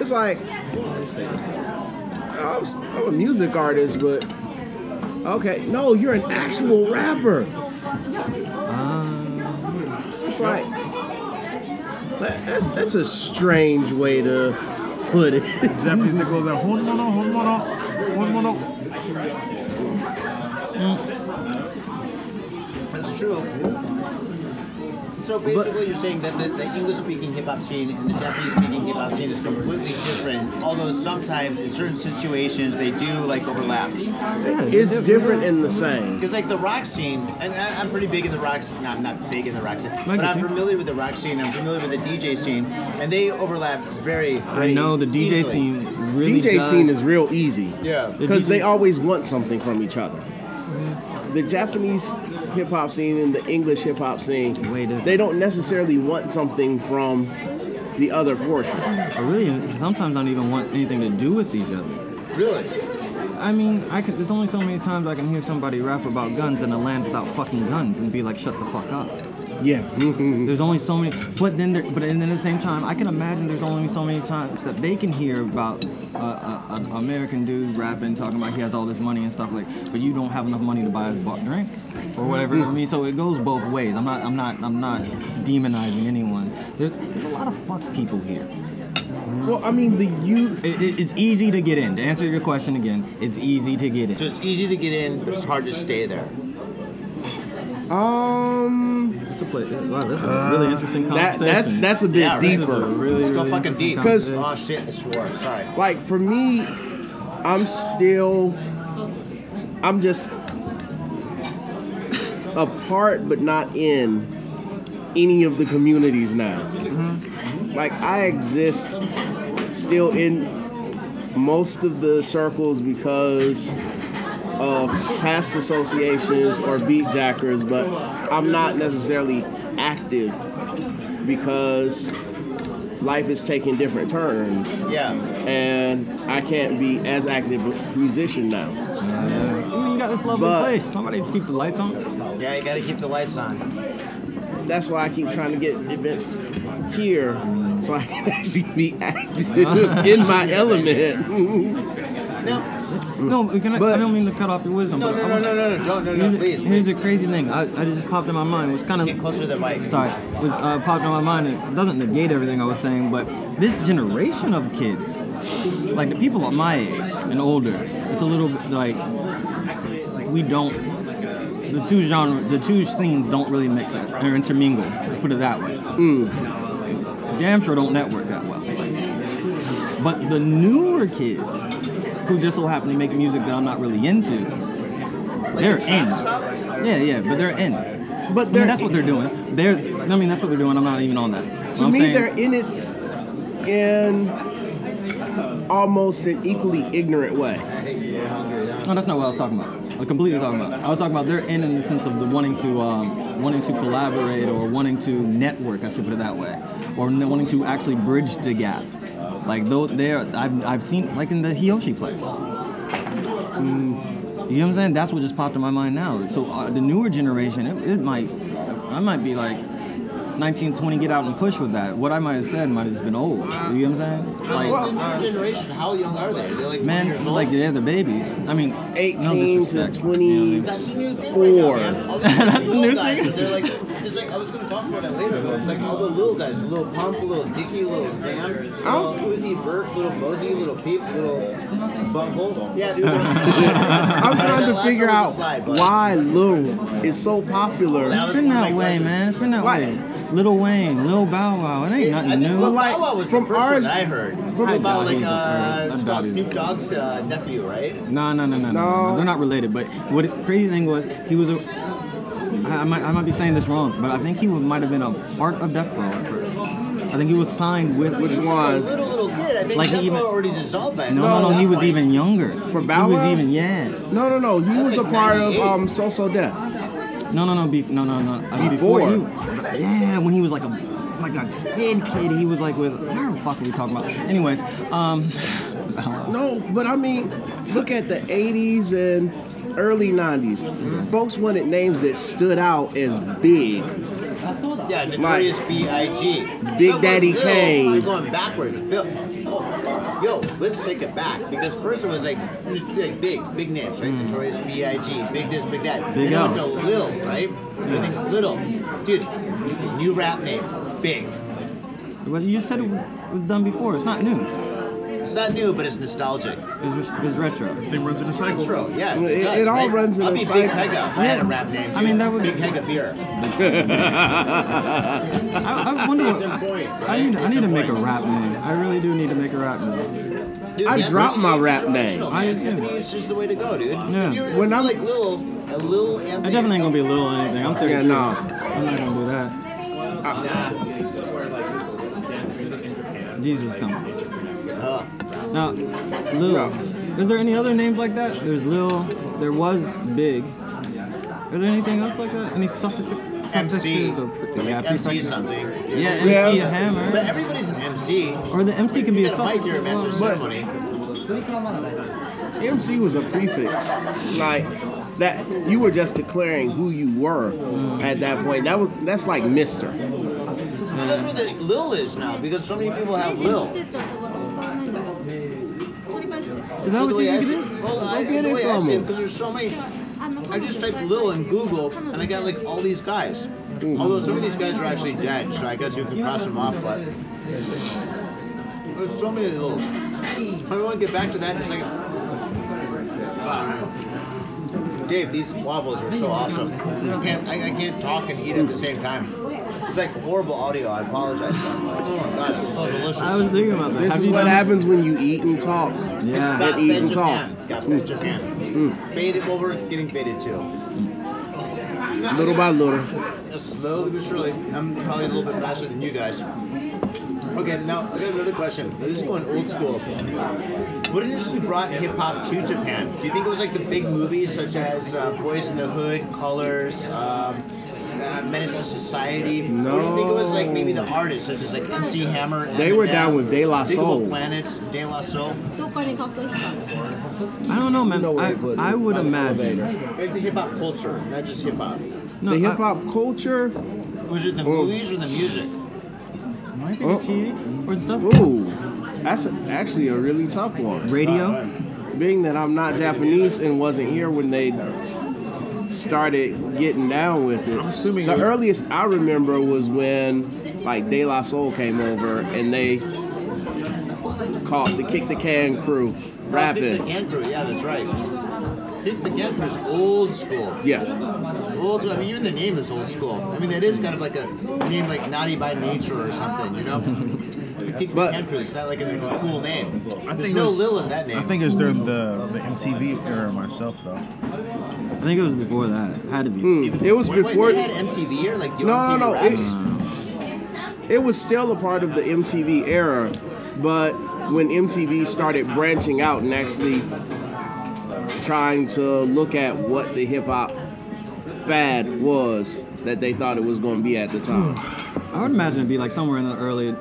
Speaker 4: it's like I'm, I'm a music artist, but okay, no, you're an actual rapper. Ah. It's like that, that- that's a strange way to put it.
Speaker 2: Japanese they that honmono, honmono, honmono. Mm.
Speaker 1: That's true. So basically, you're saying that the, the English-speaking hip-hop scene and the Japanese-speaking hip-hop scene is completely different. Although sometimes, in certain situations, they do like overlap.
Speaker 3: Yeah,
Speaker 4: It's different in the same.
Speaker 1: Because like the rock scene, and I, I'm pretty big in the rock scene. No, I'm not big in the rock scene, but I'm familiar with the rock scene. I'm familiar with the DJ scene, and they overlap very.
Speaker 3: I know the DJ
Speaker 1: easily.
Speaker 3: scene really
Speaker 4: DJ
Speaker 3: does.
Speaker 4: scene is real easy.
Speaker 1: Yeah.
Speaker 3: The
Speaker 4: Because they always want something from each other. The Japanese hip hop scene and the English hip hop scene,
Speaker 3: Way
Speaker 4: they don't necessarily want something from the other portion.
Speaker 3: I really sometimes don't even want anything to do with each other.
Speaker 1: Really?
Speaker 3: I mean, I can, there's only so many times I can hear somebody rap about guns in a land without fucking guns and be like, shut the fuck up.
Speaker 4: Yeah. Mm-hmm.
Speaker 3: There's only so many, but then, there, but then at the same time, I can imagine there's only so many times that they can hear about uh, a, an American dude rapping, talking about he has all this money and stuff like, but you don't have enough money to buy his bu- drinks or whatever. I mean, so it goes both ways. I'm not, I'm not, I'm not demonizing anyone. There's, there's a lot of fuck people here.
Speaker 4: Well, I mean, the youth.
Speaker 3: It, it, it's easy to get in. To answer your question again, it's easy to get in.
Speaker 1: So it's easy to get in, but it's hard to stay there.
Speaker 4: Um,
Speaker 3: that's a play. Wow, this is a really interesting
Speaker 4: that
Speaker 3: conversation.
Speaker 4: that's that's a bit
Speaker 1: Yeah, right.
Speaker 3: A
Speaker 4: deeper.
Speaker 3: really,
Speaker 1: Let's go
Speaker 3: really
Speaker 1: fucking
Speaker 3: interesting
Speaker 1: deep.
Speaker 4: 'Cause-
Speaker 3: conversation.
Speaker 1: Oh shit! I swore. Sorry.
Speaker 4: Like for me, I'm still, I'm just a part, but not in any of the communities now. Like I exist still in most of the circles because of past associations or beat jackers, but I'm not necessarily active because life is taking different turns
Speaker 1: Yeah.
Speaker 4: and I can't be as active a musician now.
Speaker 3: Yeah. I mean, you got this lovely
Speaker 4: But-
Speaker 3: place. Somebody to keep the lights on.
Speaker 1: Yeah, you gotta keep the lights on.
Speaker 4: That's why I keep trying to get events here so I can actually be active in my element.
Speaker 1: No,
Speaker 3: No, can I, I don't mean to cut off your wisdom.
Speaker 1: no,
Speaker 3: but
Speaker 1: no, no, no, no, no, don't, no, no,
Speaker 3: Here's,
Speaker 1: please.
Speaker 3: here's
Speaker 1: please.
Speaker 3: the crazy thing. I, I just popped in my mind. Which kind
Speaker 1: Get
Speaker 3: of
Speaker 1: closer to the mic.
Speaker 3: sorry, was uh, popped in my mind. It doesn't negate everything I was saying, but this generation of kids, like the people of my age and older, it's a little bit like we don't. The two genre, the two scenes don't really mix it or intermingle. Let's put it that way. Damn sure don't network that well. But the newer kids, who just so happen to make music that I'm not really into, they're in. Yeah, yeah, but they're in.
Speaker 4: But
Speaker 3: I mean, that's what they're doing. They're. I mean, that's what they're doing. I'm not even on that.
Speaker 4: to me
Speaker 3: saying-
Speaker 4: they're in it in almost an equally ignorant way.
Speaker 3: No, that's not what I was talking about. I was completely talking about. I was talking about they're in in the sense of the wanting to um, wanting to collaborate or wanting to network. I should put it that way, or wanting to actually bridge the gap. Like though they're I've I've seen like in the Hiyoshi place. Mm, you know what I'm saying? That's what just popped in my mind now. So uh, the newer generation, it, it might I might be like. 19, 20, get out and push with that. What I might have said might have just been old. You know what I'm saying? Like,
Speaker 1: the new generation, how young are they? They're like
Speaker 3: man,
Speaker 1: years old?
Speaker 3: like they're the babies. I mean, no
Speaker 4: 18 to
Speaker 3: disrespect, you know what I mean?
Speaker 4: 20.
Speaker 1: That's the new thing right now, man. All these
Speaker 3: That's the
Speaker 1: little
Speaker 3: new
Speaker 1: guys. They're like, it's like I was gonna talk about that later, but it's like all the little guys, little Pump, little Dicky, little Zam, little Uzi Vert, little Mosey, little Peep, little Butthole. Yeah, dude. they're-
Speaker 4: I'm trying to figure
Speaker 1: one was a
Speaker 4: out
Speaker 1: slide,
Speaker 4: why Lil is so popular.
Speaker 1: That
Speaker 3: It's
Speaker 1: was
Speaker 3: been that way,
Speaker 1: questions.
Speaker 3: man. It's been that
Speaker 4: Why?
Speaker 3: way. Little Wayne, Lil Bow Wow, it ain't
Speaker 1: I
Speaker 3: nothing
Speaker 1: think
Speaker 3: new.
Speaker 1: Lil
Speaker 4: like,
Speaker 1: Bow Wow was
Speaker 4: from
Speaker 1: the first
Speaker 4: ours-
Speaker 1: one I heard.
Speaker 4: from-
Speaker 1: About
Speaker 3: I doubt
Speaker 1: like
Speaker 3: he's
Speaker 1: uh, it's about Snoop Dogg's uh, nephew, right?
Speaker 3: No, no, no, no, no,
Speaker 4: No.
Speaker 3: no. They're not related. But what crazy thing was, he was a. I, I might, I might be saying this wrong, but I think he might have been a part of Death Row at first. I think he was signed with.
Speaker 4: Which
Speaker 1: He was
Speaker 4: one?
Speaker 1: Like a little little kid. I think
Speaker 3: Like
Speaker 1: like
Speaker 3: he even-
Speaker 1: already dissolved by
Speaker 3: No,
Speaker 1: now.
Speaker 3: no, no. He was
Speaker 1: point.
Speaker 3: even younger.
Speaker 4: For Bow
Speaker 3: He was even yeah.
Speaker 4: No, no, no. He
Speaker 1: That's
Speaker 4: was a part of um So So Death.
Speaker 3: No, no, no, beef. No, no, no. I mean,
Speaker 4: Before.
Speaker 3: he, yeah, when he was like a like a kid, kid, he was like with. Where the fuck are we talking about? Anyways, um,
Speaker 4: No, but I mean, look at the 80s and early 90s. Folks wanted names that stood out as big.
Speaker 1: Yeah, Notorious B.I.G.
Speaker 4: Big
Speaker 1: So
Speaker 4: Daddy
Speaker 1: Bill,
Speaker 4: Kane.
Speaker 1: We're going backwards. Bill. Oh, yo, let's take it back because first it was like, like big, big names, right? Mm. Notorious B.I.G. Big this, big that.
Speaker 3: Big
Speaker 1: Then it
Speaker 3: L.
Speaker 1: went to little, right? Everything's little, dude. New rap name, big.
Speaker 3: but you said it was done before. It's not new.
Speaker 1: It's not new, but it's nostalgic.
Speaker 3: It's, it's retro.
Speaker 2: Thing runs in a cycle.
Speaker 1: Retro, yeah.
Speaker 4: It-
Speaker 1: does,
Speaker 4: it all
Speaker 1: right?
Speaker 4: runs in
Speaker 1: I'll
Speaker 4: a
Speaker 1: be Big
Speaker 4: cycle.
Speaker 1: Pega if I had a rap name.
Speaker 3: I mean, that would-
Speaker 1: Big Pega beer.
Speaker 3: I, I wonder
Speaker 1: Case
Speaker 3: what.
Speaker 1: in point,
Speaker 3: I need, I need to make a rap name. I really do need to make a rap name.
Speaker 1: Dude,
Speaker 4: I
Speaker 1: yeah,
Speaker 4: dropped my rap
Speaker 1: is
Speaker 4: name.
Speaker 1: original,
Speaker 3: I
Speaker 1: man.
Speaker 3: did too.
Speaker 1: Anthony is just the way to go, dude.
Speaker 3: Yeah.
Speaker 1: If you're,
Speaker 4: When
Speaker 1: when
Speaker 4: I'm-
Speaker 1: I'm like Lil, a Lil Anthony.
Speaker 3: I definitely ain't gonna be a little or anything. I'm 30.
Speaker 4: Yeah, no.
Speaker 3: I'm not gonna do that. Jesus coming.
Speaker 1: Uh,
Speaker 3: Now, Lil.
Speaker 4: No.
Speaker 3: Is there any other names like that? There's Lil. There was Big. Is there anything else like that? Any suffixes,
Speaker 1: MC.
Speaker 3: suffixes or pre-
Speaker 1: Like
Speaker 3: yeah,
Speaker 1: MC
Speaker 3: prefixes?
Speaker 1: something.
Speaker 3: Yeah, MC
Speaker 4: Yeah.
Speaker 3: a hammer.
Speaker 1: But everybody's an MC.
Speaker 3: Or the MC can be a
Speaker 1: got a mic,
Speaker 3: suffix.
Speaker 1: you're a master of
Speaker 3: as well.
Speaker 1: ceremony.
Speaker 4: MC was a prefix. Like that you were just declaring who you were mm. at that point. That was that's like Mister.
Speaker 1: Well, that's what the Lil is now because so many people have Lil.
Speaker 3: Is that what you
Speaker 1: I
Speaker 3: think it is?
Speaker 1: Well, I,
Speaker 4: get
Speaker 1: the way I see it, because there's so many. I just typed Lil in Google and I got like all these guys. Hmm. Although some of these guys are actually dead, so I guess you can cross them off. But there's so many Lils. I want to get back to that in a second. Wow. Dave, these waffles are so awesome. I can't, I, I can't talk and eat at the same time. It's like horrible audio. I apologize. Like, oh my god, it's so delicious.
Speaker 3: I was thinking about that.
Speaker 4: This
Speaker 3: Have
Speaker 4: is
Speaker 3: you
Speaker 4: what happens when you eat and talk.
Speaker 3: Yeah.
Speaker 1: Got
Speaker 4: And eat
Speaker 1: fed
Speaker 4: and talk.
Speaker 1: Japan. Got fed Japan. Faded. Well, we're getting faded too.
Speaker 4: Little by little.
Speaker 1: Slowly but surely. I'm probably a little bit faster than you guys. Okay, now I got another question. Now, this is going old school. What initially brought hip hop to Japan? Do you think it was like the big movies such as uh, Boyz n the Hood, Colors, um, uh, Menace to Society? No. Or do you think it was like maybe the artists, such as like MC Hammer?
Speaker 4: They were down with De La Soul.
Speaker 1: Planets, De La Soul.
Speaker 3: I don't know, man. I, I would imagine.
Speaker 1: Like the hip hop culture, not just hip hop.
Speaker 3: No,
Speaker 4: the hip hop culture.
Speaker 1: Was it the
Speaker 4: oh.
Speaker 1: movies or the music?
Speaker 3: Might
Speaker 4: oh.
Speaker 3: be. TV or stuff.
Speaker 4: Ooh, that's a, actually a really tough one.
Speaker 3: Radio.
Speaker 4: Being that I'm not Japanese and wasn't here when they started getting down with it.
Speaker 2: I'm assuming
Speaker 4: the earliest I remember was when like De La Soul came over and they called the Kick the Can crew
Speaker 1: Oh, Kick the. Can Crew, yeah, that's right. Kick the Can Crew is old school.
Speaker 4: Yeah,
Speaker 1: Old school. I mean, even the name is old school. I mean, that is kind of like a name like Naughty by Nature or something, you know? I think
Speaker 4: But-
Speaker 1: the It's not like a, like a cool name.
Speaker 2: I
Speaker 1: There's
Speaker 2: think
Speaker 1: no Lil in that name.
Speaker 2: I think it was during the the MTV era myself though.
Speaker 3: I think it was before that. It Had to be.
Speaker 4: Hmm. It was
Speaker 1: Wait,
Speaker 4: before.
Speaker 1: wait, they had MTV or like Yo
Speaker 4: No, no,
Speaker 1: MTV
Speaker 4: no.
Speaker 1: Raps?
Speaker 4: It, it was still a part of the MTV era, but when MTV started branching out and actually trying to look at what the hip hop fad was that they thought it was going to be at the time.
Speaker 3: I would imagine it'd be like somewhere in the early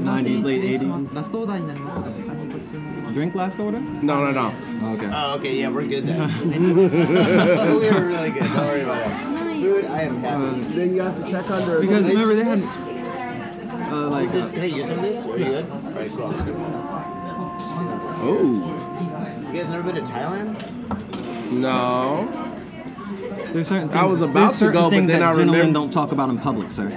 Speaker 3: 90s, late 80s.
Speaker 5: ラストオーダーになりますが他にご注文
Speaker 3: Drink last order?
Speaker 4: No, no, no.
Speaker 3: Okay.
Speaker 1: Oh, okay, yeah, we're good then. we were really good. Don't worry about that. Food, I am happy.
Speaker 4: Then you have to check under.
Speaker 3: Because remember they had uh, like
Speaker 1: Is this-
Speaker 3: uh,
Speaker 1: Can I use some of this? Are you good? All right, cool.
Speaker 4: Oh
Speaker 1: You guys never been to Thailand?
Speaker 4: no.
Speaker 3: there's certain things,
Speaker 4: I was about
Speaker 3: there's
Speaker 4: to
Speaker 3: certain
Speaker 4: go, but
Speaker 3: things
Speaker 4: then
Speaker 3: that
Speaker 4: I
Speaker 3: gentlemen
Speaker 4: remember-
Speaker 3: don't talk about in public, sir.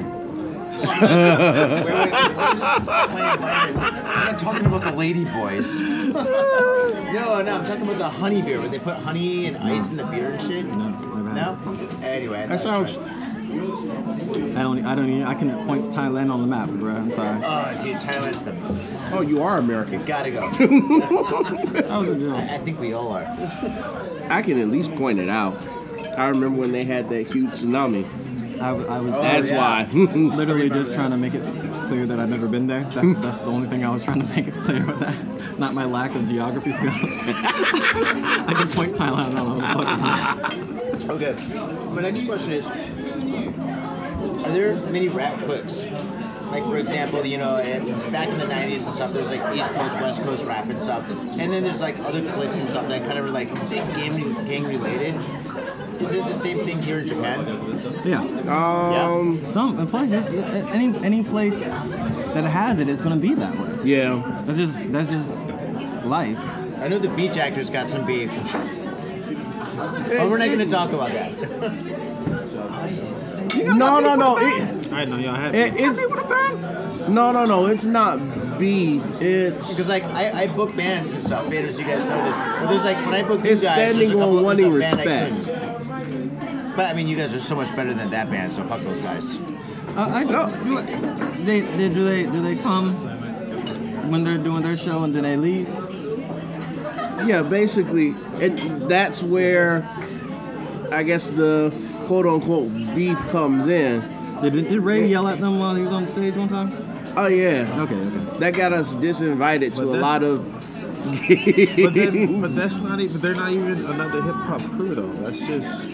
Speaker 1: Wait, wait, wait, I'm just my environment. I'm not talking about the lady boys. no, no, I'm talking about the honey beer where they put honey and ice in the beer and shit.
Speaker 3: No, never had
Speaker 1: No? Anyway, I
Speaker 4: That
Speaker 1: thought I'd
Speaker 4: sounds.
Speaker 3: I don't I don't even I can point Thailand on the map, bro. I'm sorry.
Speaker 1: Oh, dude, Thailand's the.
Speaker 4: Oh, you are American.
Speaker 1: Gotta go.
Speaker 3: That was a joke.
Speaker 1: I, I think we all are.
Speaker 4: I can at least point it out. I remember when they had that huge tsunami.
Speaker 3: I, w- I was
Speaker 4: That's
Speaker 1: yeah.
Speaker 4: why.
Speaker 3: literally just trying to make it clear that I've never been there. That's, that's the only thing I was trying to make it clear with that. Not my lack of geography skills. I can point Thailand on the fucking map.
Speaker 1: Okay. My next question is Are there many rap cliques? Like, for example, you know, in, back in the 90s and stuff, there's like East Coast, West Coast rap and stuff. And then there's like other cliques and stuff that kind of are like big gang, gang related. Is it the same thing here in Japan?
Speaker 3: Yeah.
Speaker 4: um.
Speaker 3: Some places, any any place that has it is going to be that way.
Speaker 4: Yeah.
Speaker 3: That's just that's just life.
Speaker 1: I know the beach actors got some beef. But we're not going to talk about that.
Speaker 4: No, no, no. It,
Speaker 2: I know y'all have
Speaker 4: it, it's no, no, no. It's not beef. It's
Speaker 1: Because like I, I book bands and stuff, faders, you guys know this. But there's like when I book you
Speaker 4: It's
Speaker 1: guys, there's a
Speaker 4: standing on
Speaker 1: of-
Speaker 4: wanting
Speaker 1: there's band I
Speaker 4: respect.
Speaker 1: Couldn't. But I mean, you guys are so much better than that band, so fuck those guys.
Speaker 3: Uh, I, do, they, they do they do they come when they're doing their show and then they leave?
Speaker 4: yeah. Basically, and that's where I guess the quote unquote beef comes in.
Speaker 3: Did, did Ray yell at them while he was on stage one time?
Speaker 4: Oh yeah.
Speaker 3: Okay, okay.
Speaker 4: That got us disinvited to
Speaker 2: But
Speaker 4: a lot of.
Speaker 2: But then, but that's not even. They're not even another hip hop crew though. That's just.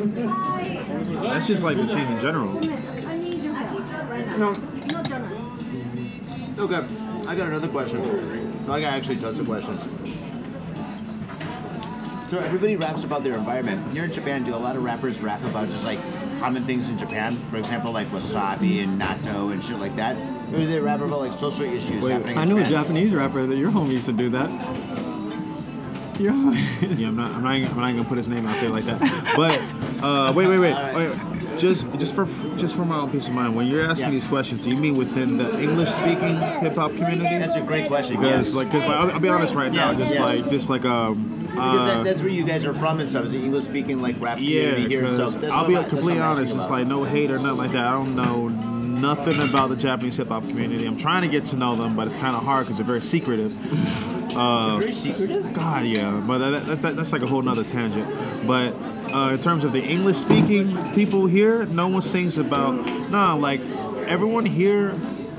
Speaker 2: That's just like the scene in general.
Speaker 1: No. Okay, I got another question. No, I got actually tons of questions. So everybody raps about their environment. Here in Japan, do a lot of rappers rap about just like common things in Japan? For example, like wasabi and natto and shit like that. Or do they rap about like social issues happening? in
Speaker 3: I knew a Japanese rapper that your homie used to do that. Your homie.
Speaker 2: Yeah, I'm not. I'm not. I'm not gonna put his name out there like that. But uh, wait, wait, wait, wait. Just, just for, just for my own peace of mind. When you're asking
Speaker 1: Yeah.
Speaker 2: these questions, do you mean within the English-speaking hip hop community?
Speaker 1: That's a great question.
Speaker 2: Because,
Speaker 1: yes.
Speaker 2: like, cause like, I'll, I'll be honest right now.
Speaker 1: Yeah,
Speaker 2: Just
Speaker 1: yes.
Speaker 2: like, just like, um,
Speaker 1: because
Speaker 2: uh,
Speaker 1: that, that's where you guys are from and stuff. Is it English speaking like rap
Speaker 2: Yeah,
Speaker 1: community here? and
Speaker 2: because I'll be
Speaker 1: I'm-
Speaker 2: completely honest.
Speaker 1: asking
Speaker 2: It's like no hate or nothing like that. I don't know nothing about the Japanese hip hop community. I'm trying to get to know them, but it's kind of hard because they're very secretive.
Speaker 1: Very secretive.
Speaker 2: God, yeah, but that, that's that, that's like a whole nother tangent. But uh, in terms of the English speaking people here, no one sings about. Nah, like everyone here.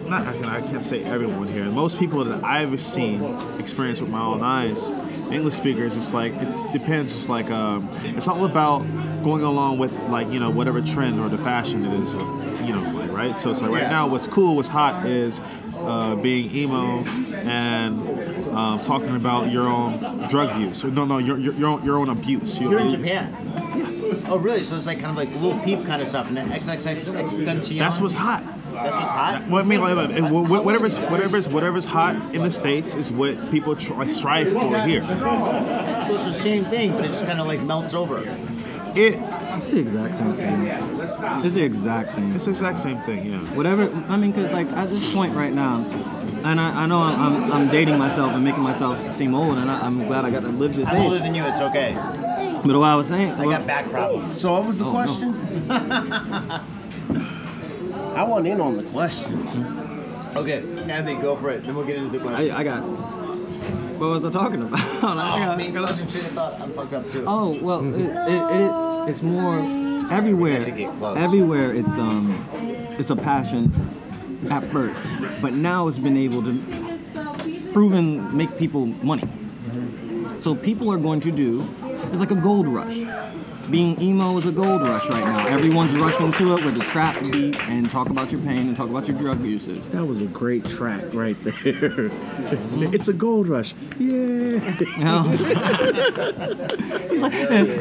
Speaker 2: Not I, can, I can't say everyone here. Most people that I've seen, experience with my own eyes, English speakers. It's like it depends. It's like um, it's all about going along with like you know whatever trend or the fashion it is. Or, you know, like, right? So it's like right now, what's cool, what's hot is uh, being emo and um, talking about your own drug use. No, no, your your, your, own, your own abuse. Your-
Speaker 1: You're in
Speaker 2: it's-
Speaker 1: Japan. Oh, really? So it's like kind of like Lil Peep kind of stuff, and then XXXTentacion.
Speaker 2: That's what's hot.
Speaker 1: That's what's hot.
Speaker 2: Well, I mean, like, like, wh- wh- whatever's whatever's whatever's hot in the states is what people try, strive for here.
Speaker 1: So it's the same thing, but it just kind of like melts over.
Speaker 2: It
Speaker 3: It's the exact same thing. It's the exact same.
Speaker 2: it's the exact same thing. Yeah.
Speaker 3: Whatever. I mean, cause like at this point right now, and I, I know I'm, I'm, I'm dating myself and making myself seem old, and I, I'm glad I got to live this
Speaker 1: I'm older than you. It's okay.
Speaker 3: But what I was saying,
Speaker 1: I got back problems.
Speaker 4: So what was the
Speaker 3: Oh, no.
Speaker 4: question? I want in on the questions.
Speaker 1: Okay, Anthony, go for it. Then we'll get into the question.
Speaker 3: I, I got. What was I talking about? I
Speaker 1: Oh,
Speaker 3: got-
Speaker 1: maybe lost your train of thought. I'm fucked up too.
Speaker 3: Oh well, it, it, it, it's more everywhere.
Speaker 1: get close.
Speaker 3: Everywhere, it's um, it's a passion at first, but now it's been able to proven make people money. So people are going to do. It's like a gold rush. Being emo is a gold rush right now. Everyone's rushing to it with a trap beat and talk about your pain and talk about your drug usage.
Speaker 4: That was a great track right there. it's a gold rush. Yeah.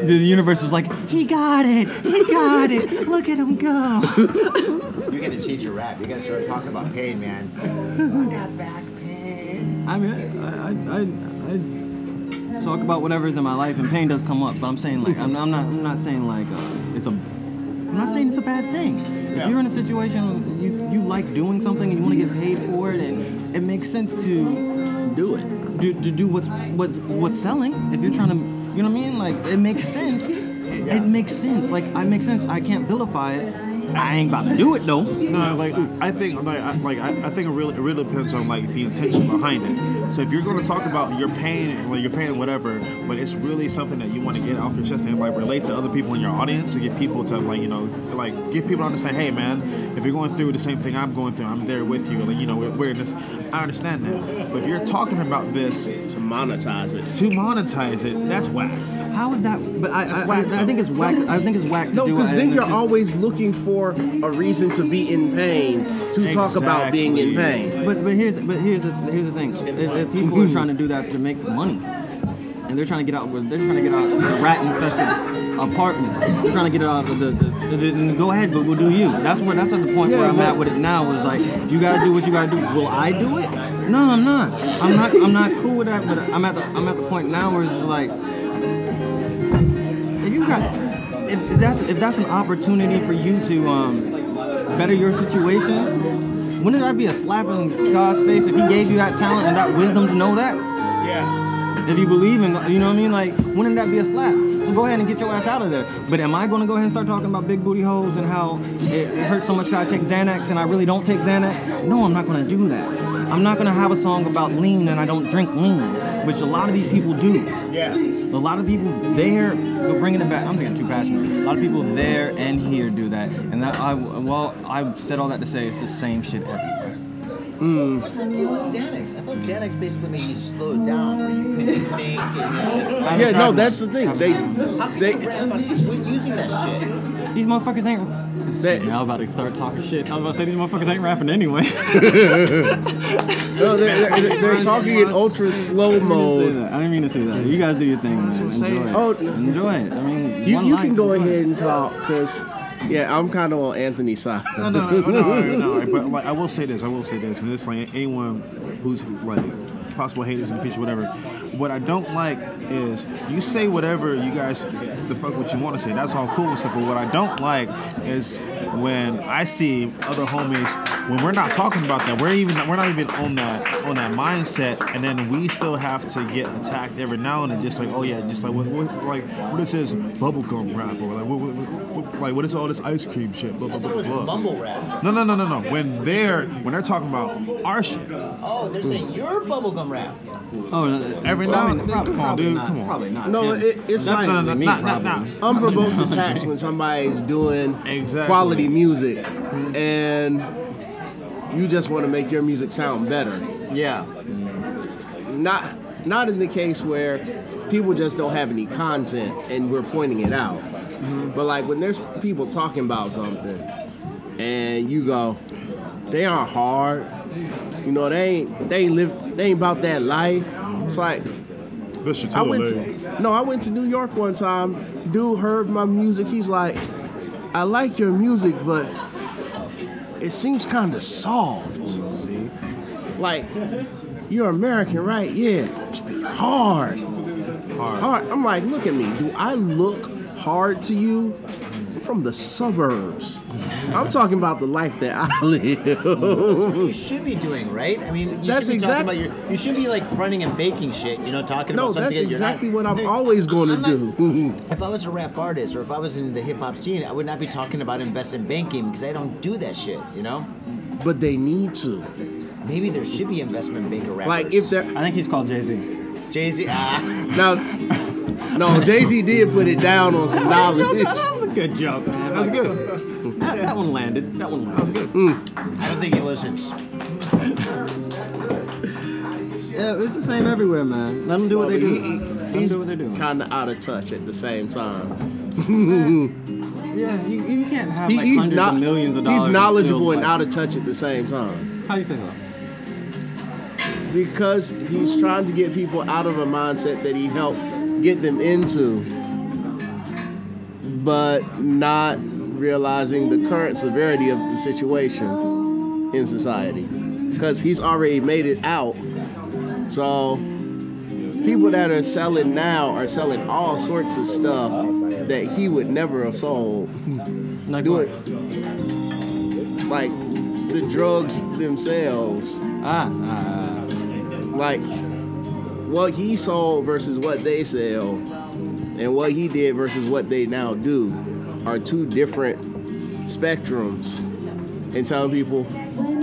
Speaker 3: the universe was like, he got it, he got it. Look at him go.
Speaker 1: You gotta change your rap. You gotta start talking about pain, man. I got back pain.
Speaker 3: I mean, I, I, I, I talk about whatever's in my life, and pain does come up. But I'm saying like, I'm, I'm not, I'm not saying like uh, it's a, I'm not saying it's a bad thing.
Speaker 1: Yeah.
Speaker 3: If you're in a situation you you like doing something and you want to get paid for it, and it makes sense to
Speaker 4: Do it.
Speaker 3: do to do what's what's what's selling. If you're trying to, you know what I mean? Like it makes sense. It makes sense. Like I make sense. I can't vilify it. I ain't about to do it though.
Speaker 2: No, like I think, like I, like I, I think it really, it really depends on like the intention behind it. So if you're going to talk about your pain, well, your pain and whatever, but it's really something that you want to get off your chest and like relate to other people in your audience to get people to like you know like get people to understand. Hey, man, if you're going through the same thing I'm going through, I'm there with you. Like you know, we're, we're just, I understand that. But if you're talking about this
Speaker 4: To monetize it.
Speaker 2: to monetize it, that's whack.
Speaker 3: How is that? But I, I,
Speaker 2: whack,
Speaker 3: I, I think it's whack. I think it's whack to
Speaker 4: No, because then you're always looking for a reason to be in pain to talk about being in pain.
Speaker 3: But but here's but here's the here's the thing. If, if people are trying to do that to make money, and they're trying to get out, they're trying to get out the rat infested apartment. They're trying to get out of the, the, the, the- go ahead, Google, do you? That's where that's at the point
Speaker 4: Yeah,
Speaker 3: where I'm at with it now. Is like you gotta do what you gotta do. Will I do it? No, I'm not. I'm not. I'm not cool with that. But I'm at the I'm at the point now where it's like that's if that's an opportunity for you to um, better your situation, wouldn't that be a slap in God's face if He gave you that talent and that wisdom to know that?
Speaker 4: Yeah.
Speaker 3: If you believe in, you know what I mean? Like, wouldn't that be a slap? So go ahead and get your ass out of there. But am I going to go ahead and start talking about big booty hoes and how it, it hurts so much because I take Xanax and I really don't take Xanax? No, I'm not going to do that. I'm not going to have a song about lean and I don't drink lean, which a lot of these people do.
Speaker 4: Yeah.
Speaker 3: A lot of people there, bringing it back. I'm thinking too passionate. A lot of people there and here do that, and that I well, I said all that to say it's the same shit everywhere. Mm.
Speaker 1: What's the deal with Xanax? I thought Xanax basically made you slow down where you couldn't think. And,
Speaker 4: Yeah, no, that's the thing. They,
Speaker 1: how can
Speaker 4: they,
Speaker 1: you rap on t- when using that shit?
Speaker 3: These motherfuckers ain't.
Speaker 4: They-
Speaker 3: Yeah, I'm about to start talking shit. I'm about to say these motherfuckers ain't rapping anyway.
Speaker 4: no, they're, they're, they're talking in ultra slow mode.
Speaker 3: I didn't mean to say that. You guys do your thing, man.
Speaker 2: what I'm saying.
Speaker 3: Enjoy it.
Speaker 4: Oh,
Speaker 3: Enjoy it. I mean,
Speaker 4: You, you
Speaker 3: life,
Speaker 4: can go ahead and talk, because, yeah, I'm kind of on Anthony's side.
Speaker 2: No, no, no, no, no. But like, I will say this. I will say this, and it's like anyone who's like possible haters in the future, whatever. What I don't like is you say whatever you guys the fuck what you want to say. That's all cool and stuff. But what I don't like is when I see other homies when we're not talking about that. We're even we're not even on that on that mindset, and then we still have to get attacked every now and then. Just like oh yeah, just like what, what like what it says bubblegum rap or like what, what, what- like what is all this ice cream shit? Blah, blah,
Speaker 1: I it
Speaker 2: blah,
Speaker 1: was
Speaker 2: blah.
Speaker 1: mumble rap.
Speaker 2: No, no, no, no, no. When they're when they're talking about our shit,
Speaker 1: Oh, they're saying you're bubblegum rap.
Speaker 3: Oh,
Speaker 2: Every now and then,
Speaker 3: probably,
Speaker 2: come on, dude,
Speaker 3: not,
Speaker 2: come on.
Speaker 3: Probably not.
Speaker 4: No, it, it's like
Speaker 2: no, no,
Speaker 3: me,
Speaker 2: not, not, not.
Speaker 4: unprovoked attacks when somebody's doing
Speaker 2: Exactly.
Speaker 4: quality music mm-hmm. and you just want to make your music sound better.
Speaker 1: Yeah.
Speaker 4: Not not in the case where people just don't have any content and we're pointing it out. Mm-hmm. But like when there's people talking about something and you go, they aren't hard. You know, they ain't they ain't live they ain't about that life. It's like
Speaker 2: This
Speaker 4: I went to, no, I went to New York one time. Dude heard my music. He's like, I like your music, but it seems kind of soft.
Speaker 2: See,
Speaker 4: Like, you're American, right? Yeah. Hard.
Speaker 2: hard.
Speaker 4: Hard. I'm like, look at me. Do I look hard to you? I'm from the suburbs. I'm talking about the life that I live.
Speaker 1: That's what you should be doing, right? I mean, you
Speaker 4: That's
Speaker 1: should be
Speaker 4: exact-
Speaker 1: talking about your. You should be like running and baking shit. You know, talking
Speaker 4: no,
Speaker 1: about something No,
Speaker 4: that's
Speaker 1: that you're
Speaker 4: exactly
Speaker 1: not.
Speaker 4: what I'm always going to
Speaker 1: I'm
Speaker 4: do.
Speaker 1: If I was a rap artist or if I was in the hip hop scene, I would not be talking about investment banking because I don't do that shit. You know.
Speaker 4: but they need to.
Speaker 1: Maybe there should be investment banker rappers.
Speaker 4: Like if there
Speaker 3: I think he's called Jay Z.
Speaker 1: Jay Z. Ah,
Speaker 4: no, no, Jay Z did put it down on some knowledge.
Speaker 3: That was a good joke, man.
Speaker 2: That's good.
Speaker 3: That, that one landed. That one landed. That was good. Mm.
Speaker 1: I don't think he listens.
Speaker 3: Yeah, it's the same everywhere, man. Let them do what they do.
Speaker 4: He- he-
Speaker 3: Let them
Speaker 4: he's
Speaker 3: do what they're doing.
Speaker 4: kind of out of touch at the same time.
Speaker 3: Yeah, you, you can't have
Speaker 4: He-
Speaker 3: like
Speaker 4: he's
Speaker 3: hundreds
Speaker 4: not
Speaker 3: of millions of dollars.
Speaker 4: he's knowledgeable
Speaker 3: still,
Speaker 4: and
Speaker 3: like-
Speaker 4: out of touch at the same time
Speaker 3: How do you say that?
Speaker 4: because he's trying to get people out of a mindset that he helped get them into, but not realizing the current severity of the situation in society. Because he's already made it out. So people that are selling now are selling all sorts of stuff that he would never have sold.
Speaker 3: Like
Speaker 4: Do it. Like the drugs themselves,
Speaker 3: Ah, ah,
Speaker 4: like what he sold versus what they sell, and what he did versus what they now do are two different spectrums. And telling people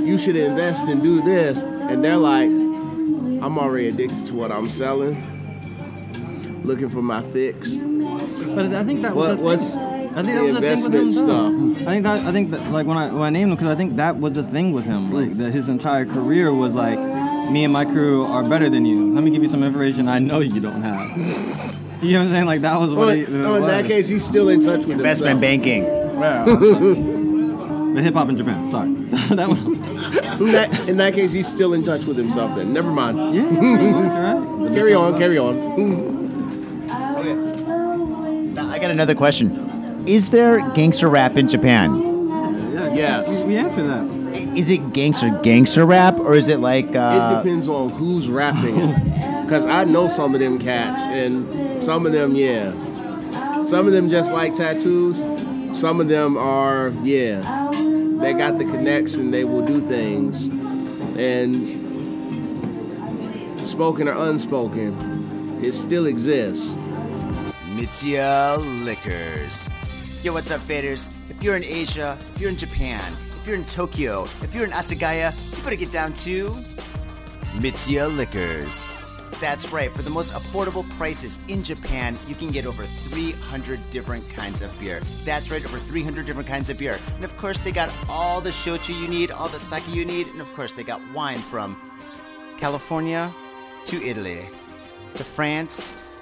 Speaker 4: you should invest and do this, and they're like, I'm already addicted to what I'm selling, looking for my fix.
Speaker 3: but I think that was
Speaker 4: What
Speaker 3: the. I think that was the thing with him
Speaker 4: investment stuff?
Speaker 3: I think that I think that like when I when I named him because I think that was the thing with him. Like that his entire career was like, me and my crew are better than you. Let me give you some information I know you don't have. You know what I'm saying? Like that was what
Speaker 4: Well,
Speaker 3: he.
Speaker 4: no, in that case, he's still in touch with
Speaker 1: Investment
Speaker 4: himself.
Speaker 1: banking.
Speaker 3: But hip hop in Japan. Sorry, that one.
Speaker 4: In that, in that case, he's still in touch with himself. Then never mind.
Speaker 3: Yeah, that's right. But
Speaker 4: Carry on, carry on.
Speaker 1: Now, I got another question. Is there gangster rap in Japan?
Speaker 3: Yeah,
Speaker 4: Yes.
Speaker 3: We, we answered that.
Speaker 1: Is it gangster gangster rap or is it like Uh, It
Speaker 4: depends on who's rapping it. Because I know some of them cats, and some of them, yeah. Some of them just like tattoos. Some of them are, yeah. They got the connects and they will do things. And spoken or unspoken, it still exists.
Speaker 1: Mitsuya Liquors? Yo, what's up, faders? If you're in Asia, if you're in Japan, if you're in Tokyo, if you're in Asagaya, you better get down to Mitsuya Liquors. That's right, for the most affordable prices in Japan, you can get over 300 different kinds of beer. That's right, over 300 different kinds of beer. And of course, they got all the shochu you need, all the sake you need, and of course, they got wine from California to Italy to France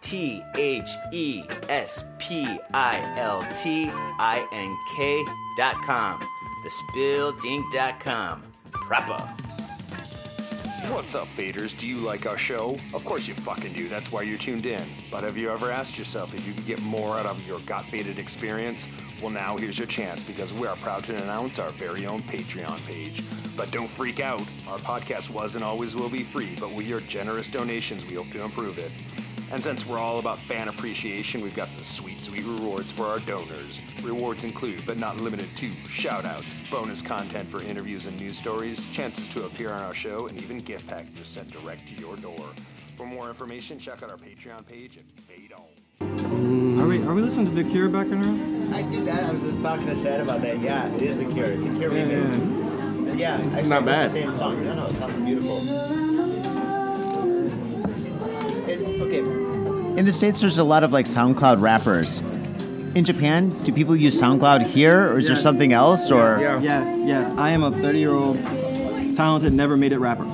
Speaker 6: T H E S P I L T I N K dot com. Thespiltink.com. Proper.
Speaker 7: What's up, faders? Do you like our show? Of course you fucking do. That's why you're tuned in. But have you ever asked yourself if you could get more out of your Got Faded experience? Well, now here's your chance because we are proud to announce our very own Patreon page. But don't freak out. Our podcast was and always will be free, but with your generous donations, we hope to improve it. And since we're all about fan appreciation, we've got the sweet, sweet rewards for our donors. Rewards include, but not limited to, shoutouts, bonus content for interviews and news stories, chances to appear on our show, and even gift packages sent direct to your door. For more information, check out our Patreon page at Fade On.
Speaker 3: Are we are we listening to The Cure back in room?
Speaker 1: I did that. I was just talking to Shad about that. Yeah, it is The Cure. It's a Cure
Speaker 3: Yeah,
Speaker 1: remix.
Speaker 3: yeah.
Speaker 1: Yeah, actually,
Speaker 4: Not bad.
Speaker 1: The same song. No, no, it sounds beautiful. It- okay. In the states, there's a lot of like SoundCloud rappers. In Japan, do people use SoundCloud here, or is there something else? Or
Speaker 4: Yeah.
Speaker 3: Yes, yes. I am a 30 year old talented, never made it rapper.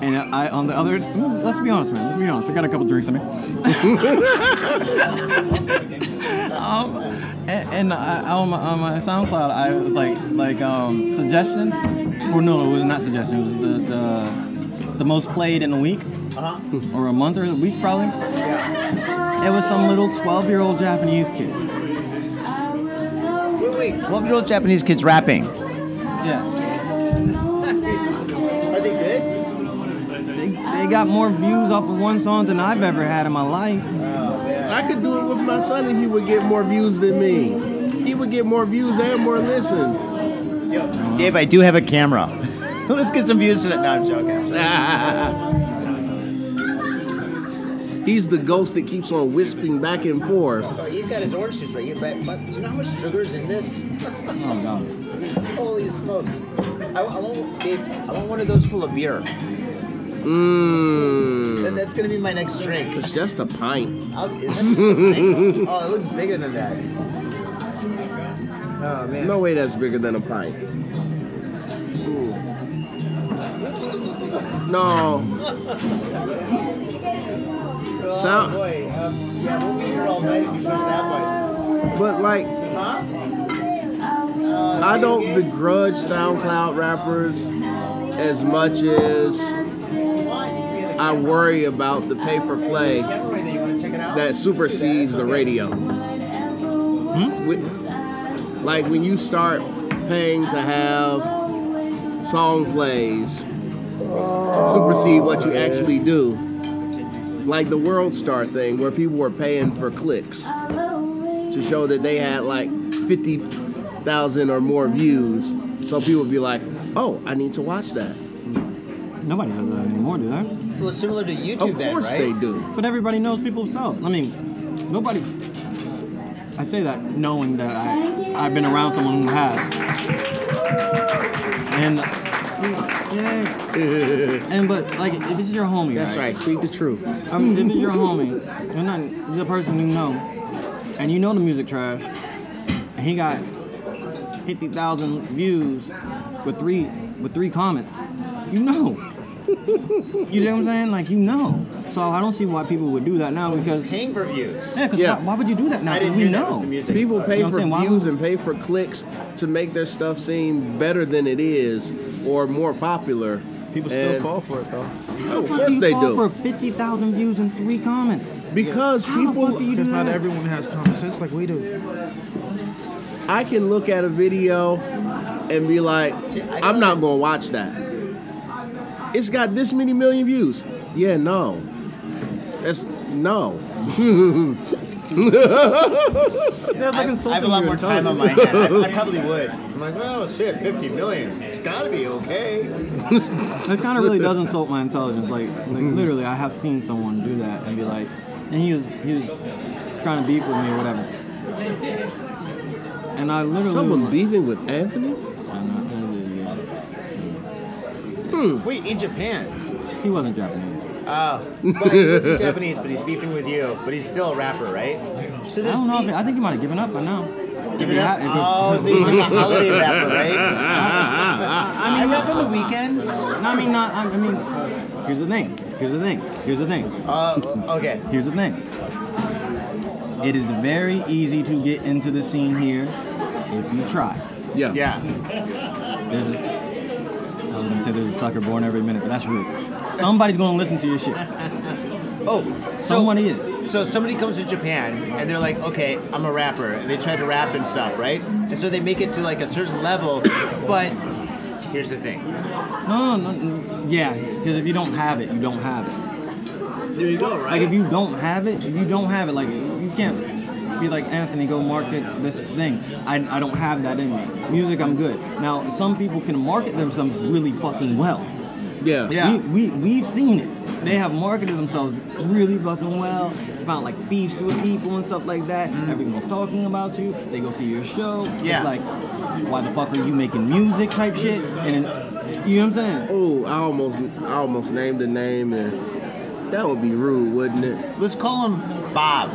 Speaker 3: And I, on the other, mm, let's be honest, man. Let's be honest. I got a couple drinks in me. um, and and I, on, my, on my SoundCloud, I was like, like um, suggestions. Or no, it was not suggestions. It was the, the, the most played in a week, Uh-huh. or a month or a week probably. Yeah. It was some little 12 year old Japanese kid.
Speaker 1: wait, wait, twelve-year-old Japanese kids rapping.
Speaker 3: Yeah.
Speaker 1: Are they good?
Speaker 3: They, they got more views off of one song than I've ever had in my life.
Speaker 4: I could do it with my son and he would get more views than me. He would get more views and more listen.
Speaker 1: Yo, Dave, I do have a camera. Let's get some views to that. No, I'm joking.
Speaker 4: He's the ghost that keeps on wisping back and forth.
Speaker 1: Oh, he's got his orange juice right here, but, but do you know how much sugar's in this?
Speaker 3: Oh god.
Speaker 1: Holy smokes! I, I want, Dave, I want one of those full of beer.
Speaker 4: Mmm.
Speaker 1: And that's gonna be my next drink.
Speaker 4: It's just a pint.
Speaker 1: I'll, just a pint? Oh, it looks bigger than that. Oh man.
Speaker 4: No way that's bigger than a pint. No.
Speaker 1: Oh
Speaker 4: Sound-
Speaker 1: boy. Um, yeah, we'll be here all night if you push that one.
Speaker 4: But like,
Speaker 1: Huh?
Speaker 4: I don't begrudge SoundCloud rappers as much as I worry about the pay for play that supersedes the radio. With- like when you start paying to have song plays supersede what you actually do. Like the World Star thing where people were paying for clicks to show that they had like 50,000 or more views. So people would be like, oh, I need to watch that.
Speaker 3: Nobody does that anymore, do they?
Speaker 1: Well, it's similar to YouTube,
Speaker 4: Of
Speaker 1: then,
Speaker 4: course
Speaker 1: right?
Speaker 4: they do.
Speaker 3: But everybody knows people sell. I mean, nobody. I say that knowing that I I've been around someone who has. And And but like if it's your homie,
Speaker 4: That's right. Speak the truth.
Speaker 3: Um, if it's your homie, and not it's a person you know, and you know the music trash, and he got fifty thousand views with three with three comments, you know. you know what I'm saying? Like you know. So I don't see why people would do that now because
Speaker 1: Paying for views.
Speaker 3: yeah, because
Speaker 4: Yeah.
Speaker 3: why, why would you do that now?
Speaker 1: I didn't
Speaker 3: we
Speaker 1: hear that was
Speaker 3: know.
Speaker 1: the music.
Speaker 4: People pay
Speaker 3: You know
Speaker 4: for
Speaker 3: I'm? Why
Speaker 4: views
Speaker 3: would-
Speaker 4: and pay for clicks to make their stuff seem better than it is or more popular.
Speaker 2: People still
Speaker 4: And-
Speaker 2: fall for it though.
Speaker 4: Of
Speaker 3: How
Speaker 4: course
Speaker 3: you
Speaker 4: they
Speaker 3: fall
Speaker 4: do.
Speaker 3: For fifty thousand views and three comments.
Speaker 4: Because
Speaker 3: How the
Speaker 4: people,
Speaker 3: fuck do you do
Speaker 2: Because not
Speaker 3: that?
Speaker 2: everyone has common sense like we do.
Speaker 4: I can look at a video and be like, I'm not gonna watch that. It's got this many million views. Yeah, no. That's no.
Speaker 3: That's like
Speaker 1: I, I have a lot more time on my
Speaker 3: intelligence.
Speaker 1: hands. I, I probably would. I'm like, well, shit, 50 million. It's gotta be okay.
Speaker 3: It kind of really does insult my intelligence. Like, like mm-hmm. literally, I have seen someone do that and be like, and he was he was trying to beef with me or whatever. And I literally
Speaker 4: Someone
Speaker 3: was
Speaker 4: beefing with Anthony?
Speaker 3: Like,
Speaker 1: Wait, in Japan.
Speaker 3: he wasn't Japanese.
Speaker 1: Oh, well, he wasn't Japanese, but he's beefing with you. But he's still a rapper, right? So
Speaker 3: I
Speaker 1: there's
Speaker 3: don't know. If,
Speaker 1: beef-
Speaker 3: I think he might have given up by now.
Speaker 1: Give it
Speaker 3: you
Speaker 1: up.
Speaker 3: ha- if it-
Speaker 1: Oh, so he's like a holiday rapper, right?
Speaker 3: I
Speaker 1: I
Speaker 3: mean,
Speaker 1: rap on the weekends.
Speaker 3: no, I mean, not. I I mean, here's the thing. Here's the thing. Here's the thing.
Speaker 1: Uh, okay.
Speaker 3: Here's the thing. It is very easy to get into the scene here if you try.
Speaker 4: Yeah.
Speaker 1: Yeah.
Speaker 3: There's a, I was gonna say there's a sucker born every minute, but that's rude. Somebody's gonna listen to your shit.
Speaker 1: Oh, so
Speaker 3: Somebody is.
Speaker 1: so somebody comes to Japan and they're like, okay, I'm a rapper, and they try to rap and stuff, right? And so they make it to like a certain level, but here's the thing.
Speaker 3: No, no, no, no. Yeah, because if you don't have it, you don't have it.
Speaker 1: There you go, right?
Speaker 3: Like if you don't have it, if you don't have it, like you can't be like Anthony, go market this thing. I, I don't have that in me. Music, I'm good. Now some people can market themselves really fucking well.
Speaker 4: Yeah.
Speaker 1: Yeah.
Speaker 3: We, we we've seen it. They have marketed themselves really fucking well. Found like beefs with people and stuff like that. Mm. Everyone's talking about you. They go see your show.
Speaker 1: Yeah.
Speaker 3: It's like, why the fuck are you making music type shit? And then, you know what I'm saying?
Speaker 4: Oh, I almost I almost named the name and that would be rude, wouldn't it?
Speaker 1: Let's call him Bob.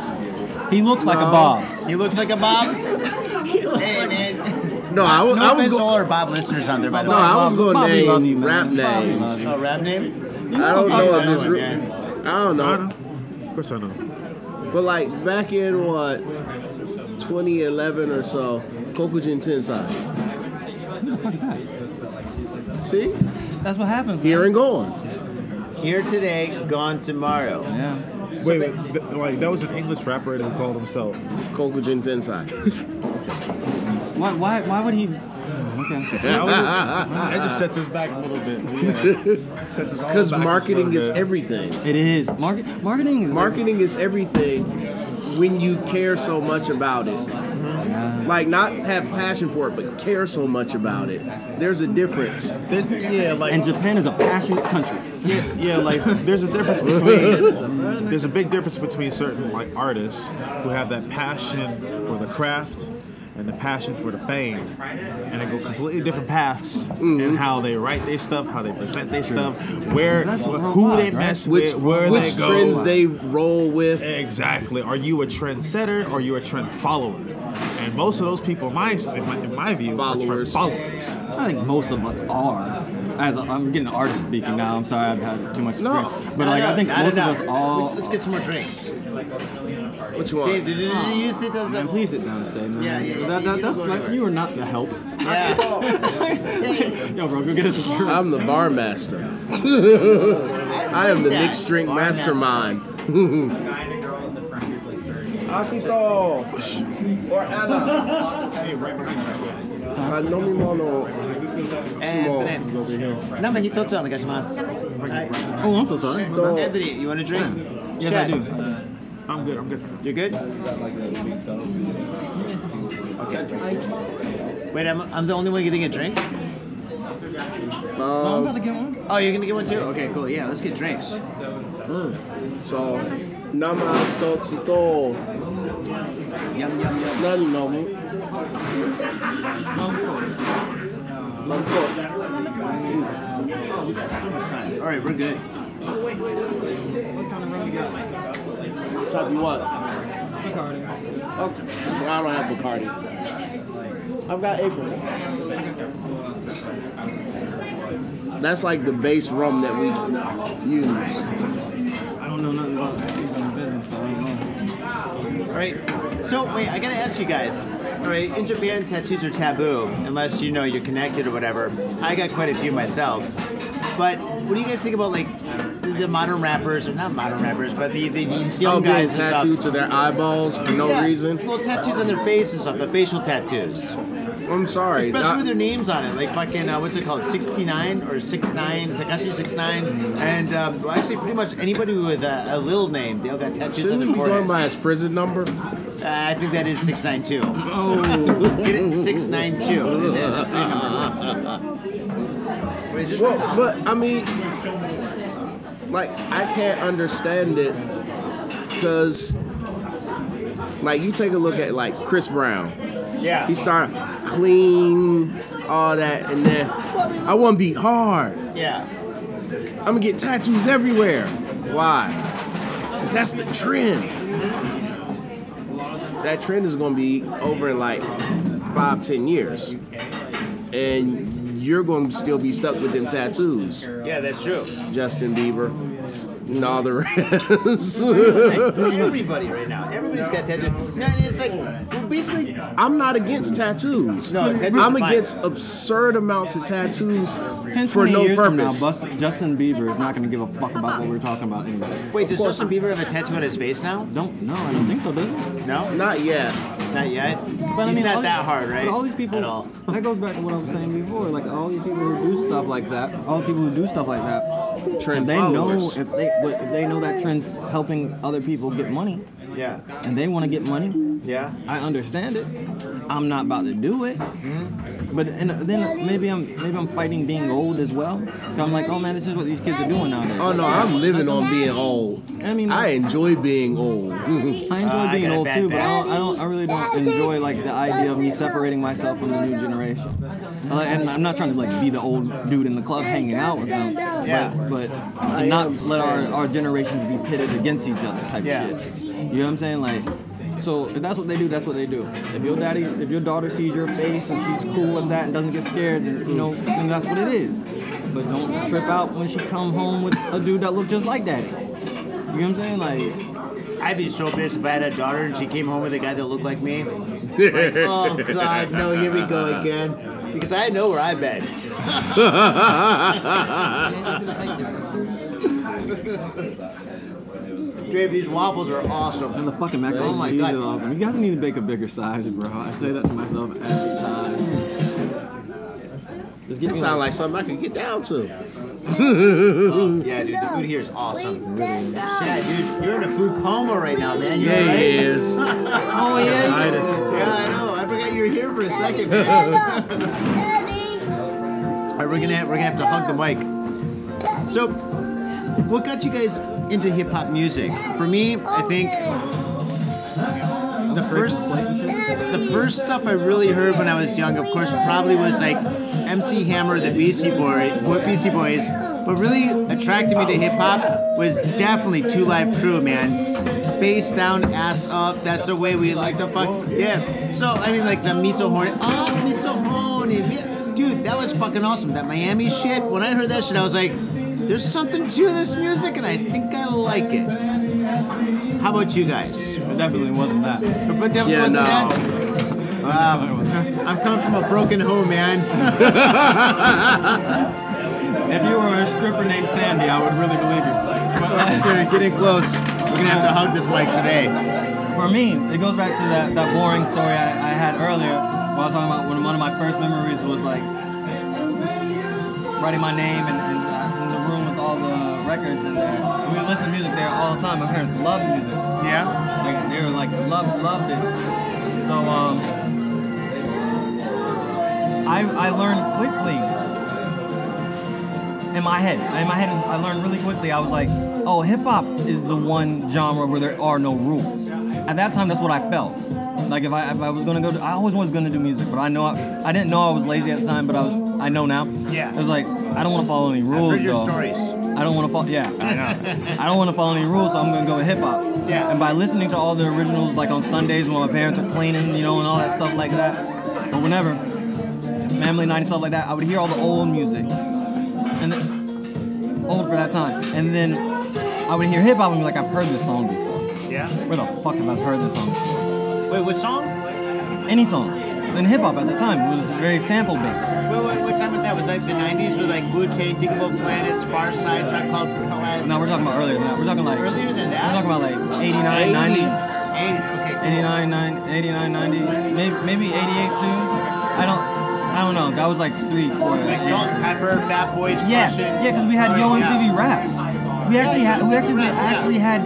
Speaker 3: He looks like a Bob.
Speaker 1: He looks like a Bob. hey man.
Speaker 4: No, I was
Speaker 1: no
Speaker 4: I was
Speaker 1: offense to
Speaker 4: go-
Speaker 1: all our Bob listeners out there, by the
Speaker 4: No,
Speaker 1: way.
Speaker 4: I was
Speaker 3: Bobby-
Speaker 4: gonna
Speaker 3: Bobby
Speaker 4: name
Speaker 3: love you, man.
Speaker 4: rap
Speaker 3: Bobby
Speaker 4: names.
Speaker 3: love you.
Speaker 1: Oh, rap name?
Speaker 3: You know
Speaker 4: I don't know if this. Re- I don't
Speaker 2: I
Speaker 4: know.
Speaker 2: know. Of course I know.
Speaker 4: But like back in what 2011 or so, Kokujin Tensai.
Speaker 3: Who the fuck is that?
Speaker 4: See,
Speaker 3: That's what happened.
Speaker 4: here and gone.
Speaker 1: Here today, gone tomorrow.
Speaker 3: Yeah.
Speaker 2: Wait, wait, th- like that was an English rapper who called himself.
Speaker 4: Kokujin Tensai.
Speaker 3: Why? Why? Why would he? Okay.
Speaker 2: That, was that just sets us back a little bit. Yeah. sets us all
Speaker 4: Because marketing is
Speaker 2: little
Speaker 4: everything.
Speaker 3: It is. Market. Marketing is.
Speaker 4: Marketing is everything when you care so much about it. Like not have passion for it, but care so much about it. There's a difference.
Speaker 2: There's, yeah, like
Speaker 3: And Japan is a passionate country.
Speaker 2: yeah, yeah, like there's a difference between there's a big difference between certain like artists who have that passion for the craft and the passion for the fame, and they go completely different paths mm-hmm. in how they write their stuff, how they present their stuff, where who
Speaker 3: worldwide,
Speaker 2: they
Speaker 3: right?
Speaker 2: mess
Speaker 4: Which
Speaker 2: with, where
Speaker 4: which
Speaker 2: they go.
Speaker 4: trends they roll with.
Speaker 2: Exactly. Are you a trendsetter or are you a trend follower? And most of those people, in my in my, in my view, are trend
Speaker 4: Followers.
Speaker 2: followers.
Speaker 3: I think most of us are as a, I'm getting artist speaking now. I'm sorry, I've had too much.
Speaker 4: No,
Speaker 3: drink. but like I think most of us all.
Speaker 1: Let's get some more drinks.
Speaker 4: What you want?
Speaker 1: Dave, did you use it as
Speaker 3: man, a? Please sit down and stay, man.
Speaker 1: Yeah, yeah. yeah.
Speaker 3: That, that,
Speaker 1: you
Speaker 3: that's like you are not the help.
Speaker 1: Yeah.
Speaker 3: Yo, bro, go get us a drink.
Speaker 4: I'm the bar master. I am the mixed drink mastermind. Akito or Anna.
Speaker 2: Hey, right behind you.
Speaker 4: Hanomimono
Speaker 1: えーっとね、生一つお願いします。はい。
Speaker 3: Oh, I'm so sorry.
Speaker 4: No.
Speaker 1: Anthony, you want a drink?
Speaker 3: Yes,
Speaker 1: Chad,
Speaker 3: I do.
Speaker 2: I'm good. I'm good.
Speaker 1: You're good? Okay. Wait, I'm, I'm the only one getting a drink?
Speaker 3: No, I'm about to get one.
Speaker 1: Oh, you're gonna get one too? Okay, cool. Yeah, let's get drinks.
Speaker 4: So 生一つと
Speaker 1: Yum, yum, yum.
Speaker 4: 何飲む？マンコ
Speaker 1: all right, we're good.
Speaker 3: What kind of rum you got?
Speaker 4: What?
Speaker 3: Bacardi.
Speaker 4: Okay. I don't have Bacardi. I've got Appleton. That's like the base rum that we use.
Speaker 3: I don't know nothing about these in the business, so I don't know.
Speaker 1: All right. So wait, I gotta ask you guys. All right, in Japan, tattoos are taboo unless you know you're connected or whatever. I got quite a few myself. But what do you guys think about like the, modern rappers, or not modern rappers, but the, the these young
Speaker 4: Oh,
Speaker 1: guys stuff?
Speaker 4: tattooed to their eyeballs for no
Speaker 1: Yeah,
Speaker 4: reason.
Speaker 1: Well, tattoos on their face and stuff, the facial tattoos.
Speaker 4: I'm sorry.
Speaker 1: Especially
Speaker 4: Not-
Speaker 1: with their names on it, like fucking uh, what's it called, 69 or 69, Tekashi 69, and um, well, actually pretty much anybody with a, a little name, they all got tattoos
Speaker 4: Shouldn't
Speaker 1: on their
Speaker 4: be going
Speaker 1: forehead.
Speaker 4: by his prison number?
Speaker 1: Uh, I think that is 692. Oh, get it 692. Is it? That's three numbers. Wait, is this
Speaker 4: Well, but I mean, like I can't understand it because, like, you take a look at like Chris Brown.
Speaker 1: Yeah.
Speaker 4: He started clean, all that, and then I want to be hard.
Speaker 1: yeah.
Speaker 4: I'm gonna get tattoos everywhere. Why? Because that's the trend. that trend is going to be over in like five, ten years, and you're going to still be stuck with them tattoos,
Speaker 1: Yeah, that's true.
Speaker 4: Justin Bieber, and all the rest.
Speaker 1: Everybody right now, everybody's got tattoos. No, and it's like basically.
Speaker 4: I'm not against tattoos.
Speaker 1: No, tattoos
Speaker 4: I'm
Speaker 1: are fine.
Speaker 4: against absurd amounts of tattoos
Speaker 3: 10,
Speaker 4: for no
Speaker 3: years from now,
Speaker 4: purpose.
Speaker 3: Bust- Justin Bieber is not going to give a fuck about what we're talking about anymore.
Speaker 1: Wait, does Justin Bieber have a tattoo on his face now?
Speaker 3: Don't, no, I don't think so, does it?
Speaker 1: No,
Speaker 4: Not yet.
Speaker 1: not yet.
Speaker 3: But
Speaker 1: He's
Speaker 3: I mean,
Speaker 1: not
Speaker 3: all
Speaker 1: that
Speaker 3: these-
Speaker 1: hard, right?
Speaker 3: But all these people,
Speaker 1: At all.
Speaker 3: that goes back to what I was saying before. Like all these people who do stuff like that, all the people who do stuff like that,
Speaker 4: Trend
Speaker 3: if they know
Speaker 4: followers.
Speaker 3: if they if they know that trend's helping other people get money,
Speaker 1: Yeah,
Speaker 3: and they want to get money,
Speaker 1: yeah.
Speaker 3: I understand it. I'm not about to do it.
Speaker 1: Mm-hmm.
Speaker 3: But and then maybe I'm maybe I'm fighting being old as well. I'm like, oh man, this is what these kids are doing nowadays.
Speaker 4: Oh no, I'm living on being old.
Speaker 3: I mean,
Speaker 4: I enjoy being old.
Speaker 3: I enjoy
Speaker 1: I
Speaker 3: being
Speaker 1: got a
Speaker 3: old too, but I don't, I don't, I really don't enjoy like the idea of me separating myself from the new generation. And I'm not trying to like be the old dude in the club hanging out with them,
Speaker 1: Yeah.
Speaker 3: but, but to not let our, our generations be pitted against each other type
Speaker 1: Yeah.
Speaker 3: shit. You know what I'm saying? Like, so if that's what they do, that's what they do. If your daddy, if your daughter sees your face and she's cool with that and doesn't get scared, then you know, then that's what it is. But don't trip out when she come home with a dude that look just like daddy. You know what I'm saying? Like.
Speaker 1: I'd be so pissed if I had a daughter and she came home with a guy that looked like me. Like, oh God, no! Here we go again. Because I know where I've been. Dave, these waffles are awesome.
Speaker 3: And the fucking oh macaroni
Speaker 1: Oh my
Speaker 3: and cheese
Speaker 1: God.
Speaker 3: is awesome. You guys need to make a bigger size, bro. I say that to myself every time. Just get
Speaker 4: That sound like something I could get down to.
Speaker 1: Yeah, dude, the food here is awesome. Shit, dude, you're in a food coma right now, man. You're
Speaker 4: Yeah,
Speaker 1: alright?
Speaker 4: he is.
Speaker 1: Oh yeah.
Speaker 2: Itis.
Speaker 1: Yeah, I know. I forgot you were here for a second. Man. All right, we're gonna we're gonna have to hug the mic. So, what got you guys into hip hop music? For me, I think the first the first stuff I really heard when I was young, of course, probably was like MC Hammer, the Beastie Boy, Beastie Boys. What really attracted me to hip hop was definitely Two Live Crew, man. Face down, ass up. That's the way we like the fuck. Yeah. So I mean, like the Me So Horny. Oh, ah, Me So Horny. Dude, that was fucking awesome. That Miami shit. When I heard that shit, I was like, "There's something to this music, and I think I like it." How about you guys?
Speaker 3: It definitely wasn't that.
Speaker 1: But that
Speaker 4: Yeah,
Speaker 1: wasn't
Speaker 4: no.
Speaker 1: that. Wow. I'm coming from a broken home, man.
Speaker 3: If you were a stripper named Sandy, I would really believe you. But
Speaker 1: getting close. We're gonna have to hug this mic today.
Speaker 3: for me, it goes back to that, that boring story I, I had earlier. Where I was talking about when one of my first memories was like writing my name and, in, all the records in there. And we listen to music there all the time. My parents loved music.
Speaker 1: Yeah.
Speaker 3: Like they were like loved loved it. So um, I I learned quickly in my head. In my head, I learned really quickly. I was like, oh, hip hop is the one genre where there are no rules. At that time, that's what I felt. Like if I if I was gonna go, to, I always was gonna do music, but I know I, I didn't know I was lazy at the time, but I was I know now.
Speaker 1: Yeah.
Speaker 3: It was like I don't want to follow any rules.
Speaker 1: Heard your
Speaker 3: though.
Speaker 1: stories.
Speaker 3: I don't want to follow. Yeah, I know. I don't want to follow any rules, so I'm gonna go with hip hop.
Speaker 1: Yeah.
Speaker 3: And by listening to all the originals, like on Sundays when my parents are cleaning, you know, and all that stuff like that, or whenever, family night and stuff like that, I would hear all the old music, and then old for that time, and then I would hear hip hop and be like, I've heard this song before.
Speaker 1: Yeah.
Speaker 3: Where the fuck have I heard this song? before?
Speaker 1: Wait, what song?
Speaker 3: Any song. And hip hop at the time It was very sample based.
Speaker 1: Wait, what time was that? Was that the 90s with like Wu Tang, Digable Planets, Pharcyde, Tribe Called Quest?
Speaker 3: No, we're talking about earlier than that. We're talking like
Speaker 1: Earlier than that?
Speaker 3: We're talking about like 89, 90.
Speaker 1: 80s. Okay, cool.
Speaker 3: 89, 90, 89, 90, maybe, maybe 88 too. I don't, I don't know. That was like three, four.
Speaker 1: Like Salt-N-Pepa, Fat Boys,
Speaker 3: yeah,
Speaker 1: Crush It.
Speaker 3: yeah, because we had
Speaker 1: Oh,
Speaker 3: Yo
Speaker 1: yeah.
Speaker 3: MTV Raps. We actually
Speaker 1: Yeah,
Speaker 3: had, we actually, we actually had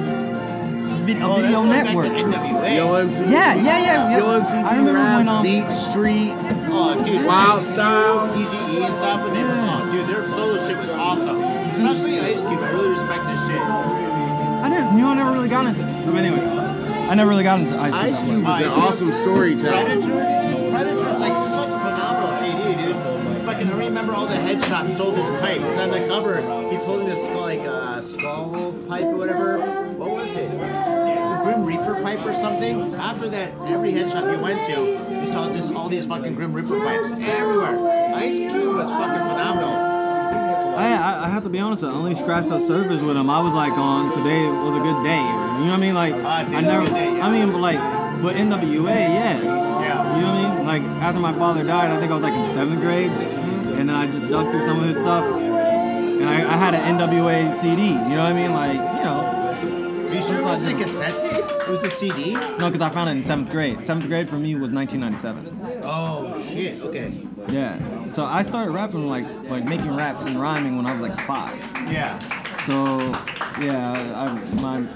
Speaker 3: vid- a
Speaker 1: Oh, that's
Speaker 3: video
Speaker 1: back
Speaker 3: network.
Speaker 1: to NWA.
Speaker 4: Yo MTV.
Speaker 3: Yeah, yeah, yeah, yeah.
Speaker 4: Yo
Speaker 3: I remember
Speaker 4: Raps,
Speaker 3: when, um,
Speaker 4: Beat Street.
Speaker 1: Oh, dude,
Speaker 4: Wild Style.
Speaker 1: Easy E and stuff, and they, oh, dude, their solo shit was awesome. Especially Ice Cube, I really respect this shit.
Speaker 3: I didn't, you know, I never really got into. But anyway, I never really got into Ice Cube.
Speaker 4: Ice Cube was an
Speaker 1: Ice
Speaker 4: awesome storyteller.
Speaker 1: Predator, dude. Predator's like such a phenomenal CD, dude. Fucking, I can remember all the headshots sold his pipe. Because on the cover, he's holding this like uh, skull pipe or whatever. What was it? The Grim Reaper pipe or something. After that, every head shop you went to, you saw just all these fucking Grim Reaper pipes everywhere. Ice Cube was fucking phenomenal.
Speaker 3: I, I, I have to be honest. I only scratched the surface with him. I was like on today was a good day. You know what I mean? Like
Speaker 1: ah, today's
Speaker 3: I never.
Speaker 1: day, yeah.
Speaker 3: I mean, but like, but NWA, yeah.
Speaker 1: Yeah.
Speaker 3: You know what I mean? Like after my father died, I think I was like in seventh grade, and then I just dug through some of his stuff, and I, I had an NWA CD. You know what I mean? Like you know,
Speaker 1: you sure it wasn't a cassette tape? It was a CD?
Speaker 3: no, because I found it in seventh grade. Seventh grade for me was 1997.
Speaker 1: Oh shit. Okay.
Speaker 3: Yeah. So I started rapping like like making raps and rhyming when I was like five.
Speaker 1: Yeah.
Speaker 3: So yeah, I, I my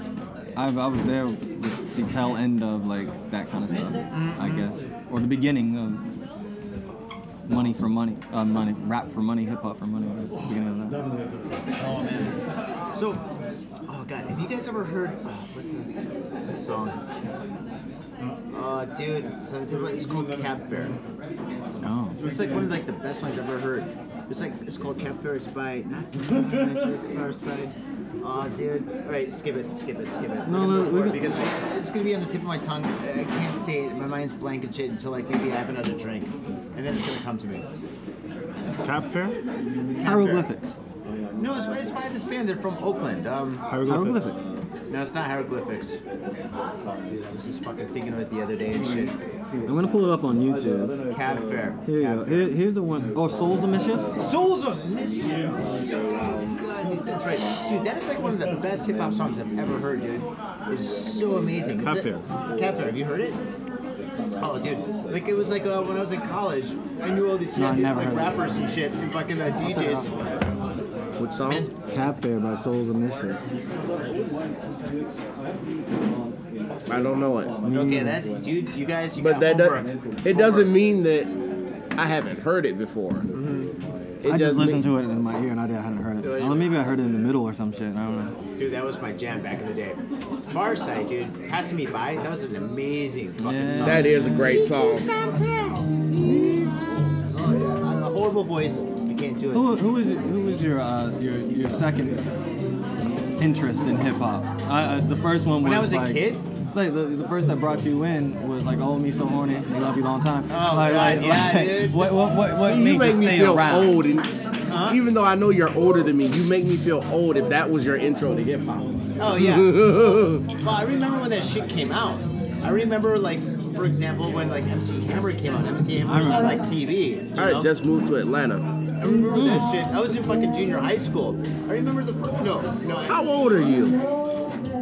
Speaker 3: I, I was there with the tail end of like that kind of stuff, I guess, or the beginning of money for money, uh, money rap for money, hip hop for money. was the beginning of that.
Speaker 1: Oh man. So, oh god, have you guys ever heard? Oh, what's the song? Oh, dude, it's it's called Cab Fare.
Speaker 3: Oh,
Speaker 1: It's like one of like the best songs I've ever heard. It's like it's called Cab Fare. It's by not Pharcyde. Oh, dude. All right, skip it, skip it, skip it.
Speaker 3: No, no,
Speaker 1: move
Speaker 3: we
Speaker 1: forward
Speaker 3: got-
Speaker 1: because it's gonna be on the tip of my tongue. I can't say it. My mind's blank and shit until like maybe I have another drink, and then it's gonna come to me.
Speaker 2: Cap Fair?
Speaker 3: hieroglyphics.
Speaker 1: No, it's, it's by this band. They're from Oakland. Um,
Speaker 3: Hieroglyphics.
Speaker 1: no, it's not hieroglyphics. Fuck, dude. I was just fucking thinking of it the other day and shit.
Speaker 3: I'm gonna pull it up on YouTube.
Speaker 1: Cab Fare.
Speaker 3: Here you
Speaker 1: Cab
Speaker 3: go. Here, here's the one. Oh, Souls of Mischief.
Speaker 1: Souls on Mischief. Oh, God, dude, that's right. Dude, that is like one of the best hip hop songs I've ever heard, dude. It's so amazing. Is
Speaker 2: Cab
Speaker 1: it-
Speaker 2: Fair.
Speaker 1: Cab Fare, have you heard it? Oh, dude, like it was like uh, when I was in college, I knew all these
Speaker 3: No, I
Speaker 1: like,
Speaker 3: never
Speaker 1: like
Speaker 3: heard it.
Speaker 1: rappers and shit, and fucking uh, DJs.
Speaker 4: Which song?
Speaker 1: Man,
Speaker 3: Cab Fare by Souls of Mischief.
Speaker 4: I don't know it.
Speaker 1: okay, that's dude. You guys, you
Speaker 4: But
Speaker 1: got
Speaker 4: that
Speaker 1: homework.
Speaker 4: does, it doesn't mean that I haven't heard it before. Mm-hmm. It
Speaker 3: I just listened
Speaker 4: mean-
Speaker 3: to it in my ear and I didn't- I hadn't heard it. Oh, maybe I heard it in the middle or some shit. I don't know.
Speaker 1: Dude, that was my jam back in the day. Pharcyde, dude, passing me by. That was an amazing fucking
Speaker 3: Yeah.
Speaker 1: song.
Speaker 4: That is a great song.
Speaker 1: Oh, yeah. I'm a horrible voice. You can't do it.
Speaker 3: Who, who is who is your uh, your your second interest in hip hop? Uh, uh, the first one was
Speaker 1: When I was a
Speaker 3: like,
Speaker 1: kid?
Speaker 3: Like the, the first that brought you in was like "Oh Me So Horny," "They Love You Long Time."
Speaker 1: Oh,
Speaker 3: like,
Speaker 1: God,
Speaker 3: like,
Speaker 1: yeah,
Speaker 3: like,
Speaker 1: dude.
Speaker 3: What what what, what
Speaker 4: See,
Speaker 3: made
Speaker 4: you make me
Speaker 3: stay
Speaker 4: feel
Speaker 3: around?
Speaker 4: old, and even though I know you're older than me, you make me feel old. If that was your intro to hip hop,
Speaker 1: Oh yeah. well, I remember when that shit came out. I remember like, for example, when like MC Hammer came out. MC Hammer was on like TV.
Speaker 4: I
Speaker 1: know?
Speaker 4: had just moved to Atlanta.
Speaker 1: I remember that mm-hmm. shit. I was in fucking junior high school. I remember the first. No, no.
Speaker 4: How old are you?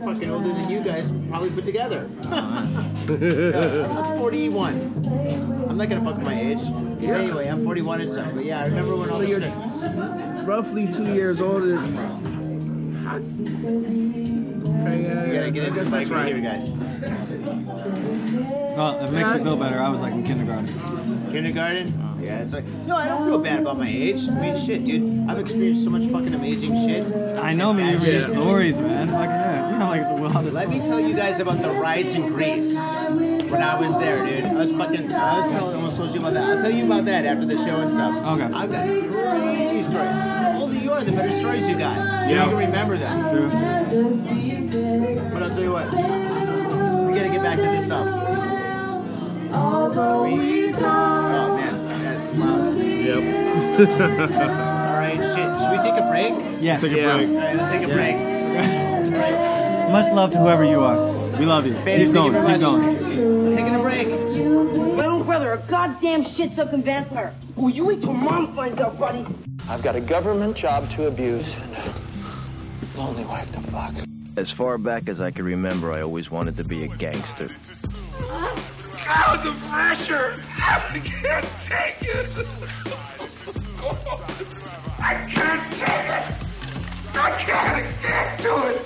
Speaker 1: fucking older than you guys probably put together. I'm 41. I'm not gonna fuck with my age.
Speaker 4: Yeah.
Speaker 1: Anyway, I'm 41 and stuff. But yeah, I remember when all
Speaker 4: So
Speaker 1: this
Speaker 4: you're
Speaker 1: shit.
Speaker 4: roughly two years older. Okay, yeah,
Speaker 1: You
Speaker 4: yeah,
Speaker 1: gotta get
Speaker 4: I
Speaker 1: into
Speaker 4: guess that's
Speaker 1: right here, guys.
Speaker 3: Well, it makes you feel better. I was like in kindergarten.
Speaker 1: Kindergarten? Yeah, it's like, no, I don't feel bad about my age. I mean, shit, dude. I've experienced so much fucking amazing shit.
Speaker 3: I know, man. You
Speaker 1: Bad
Speaker 3: read stories, man. Like yeah, you know, like the wildest.
Speaker 1: Let me tell you guys about the riots in Greece when I was there, dude. I was fucking, I was telling, almost told you about that. I'll tell you about that after the show and stuff.
Speaker 3: Okay.
Speaker 1: I've got crazy stories. The older you are, the better stories you got.
Speaker 2: Yeah.
Speaker 1: You can remember them.
Speaker 3: True.
Speaker 1: But I'll tell you what, we gotta get back to this um, stuff. We, oh man, that's loud.
Speaker 2: Yep.
Speaker 1: All right, shit. Should we take a break?
Speaker 3: Yes.
Speaker 2: Take a
Speaker 4: Yeah.
Speaker 2: break.
Speaker 1: All right, let's take a break.
Speaker 3: Much love to whoever you are. We love you.
Speaker 1: Baby,
Speaker 3: keep
Speaker 1: thank
Speaker 3: going.
Speaker 1: you
Speaker 3: Keep
Speaker 1: very
Speaker 3: going.
Speaker 1: much. Taking a break.
Speaker 8: My own brother, a goddamn shit sucking vampire. Oh, you wait till mom finds out, buddy.
Speaker 9: I've got a government job to abuse and a lonely wife to fuck.
Speaker 10: As far back as I can remember, I always wanted to be a gangster.
Speaker 9: God, the pressure! I can't take it! I can't take it! I can't stand to it!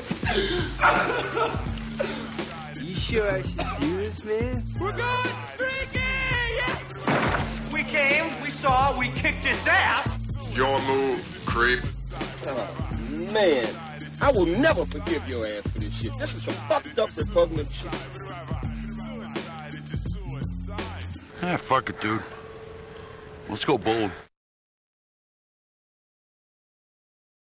Speaker 10: You sure I should do this, man?
Speaker 9: We're going freaky! We came, we saw, we kicked his ass!
Speaker 11: Your move, creep.
Speaker 4: Man, I will never forgive your ass for this shit. This is some fucked up repugnant shit.
Speaker 11: Ah, fuck it, dude. Let's go bold.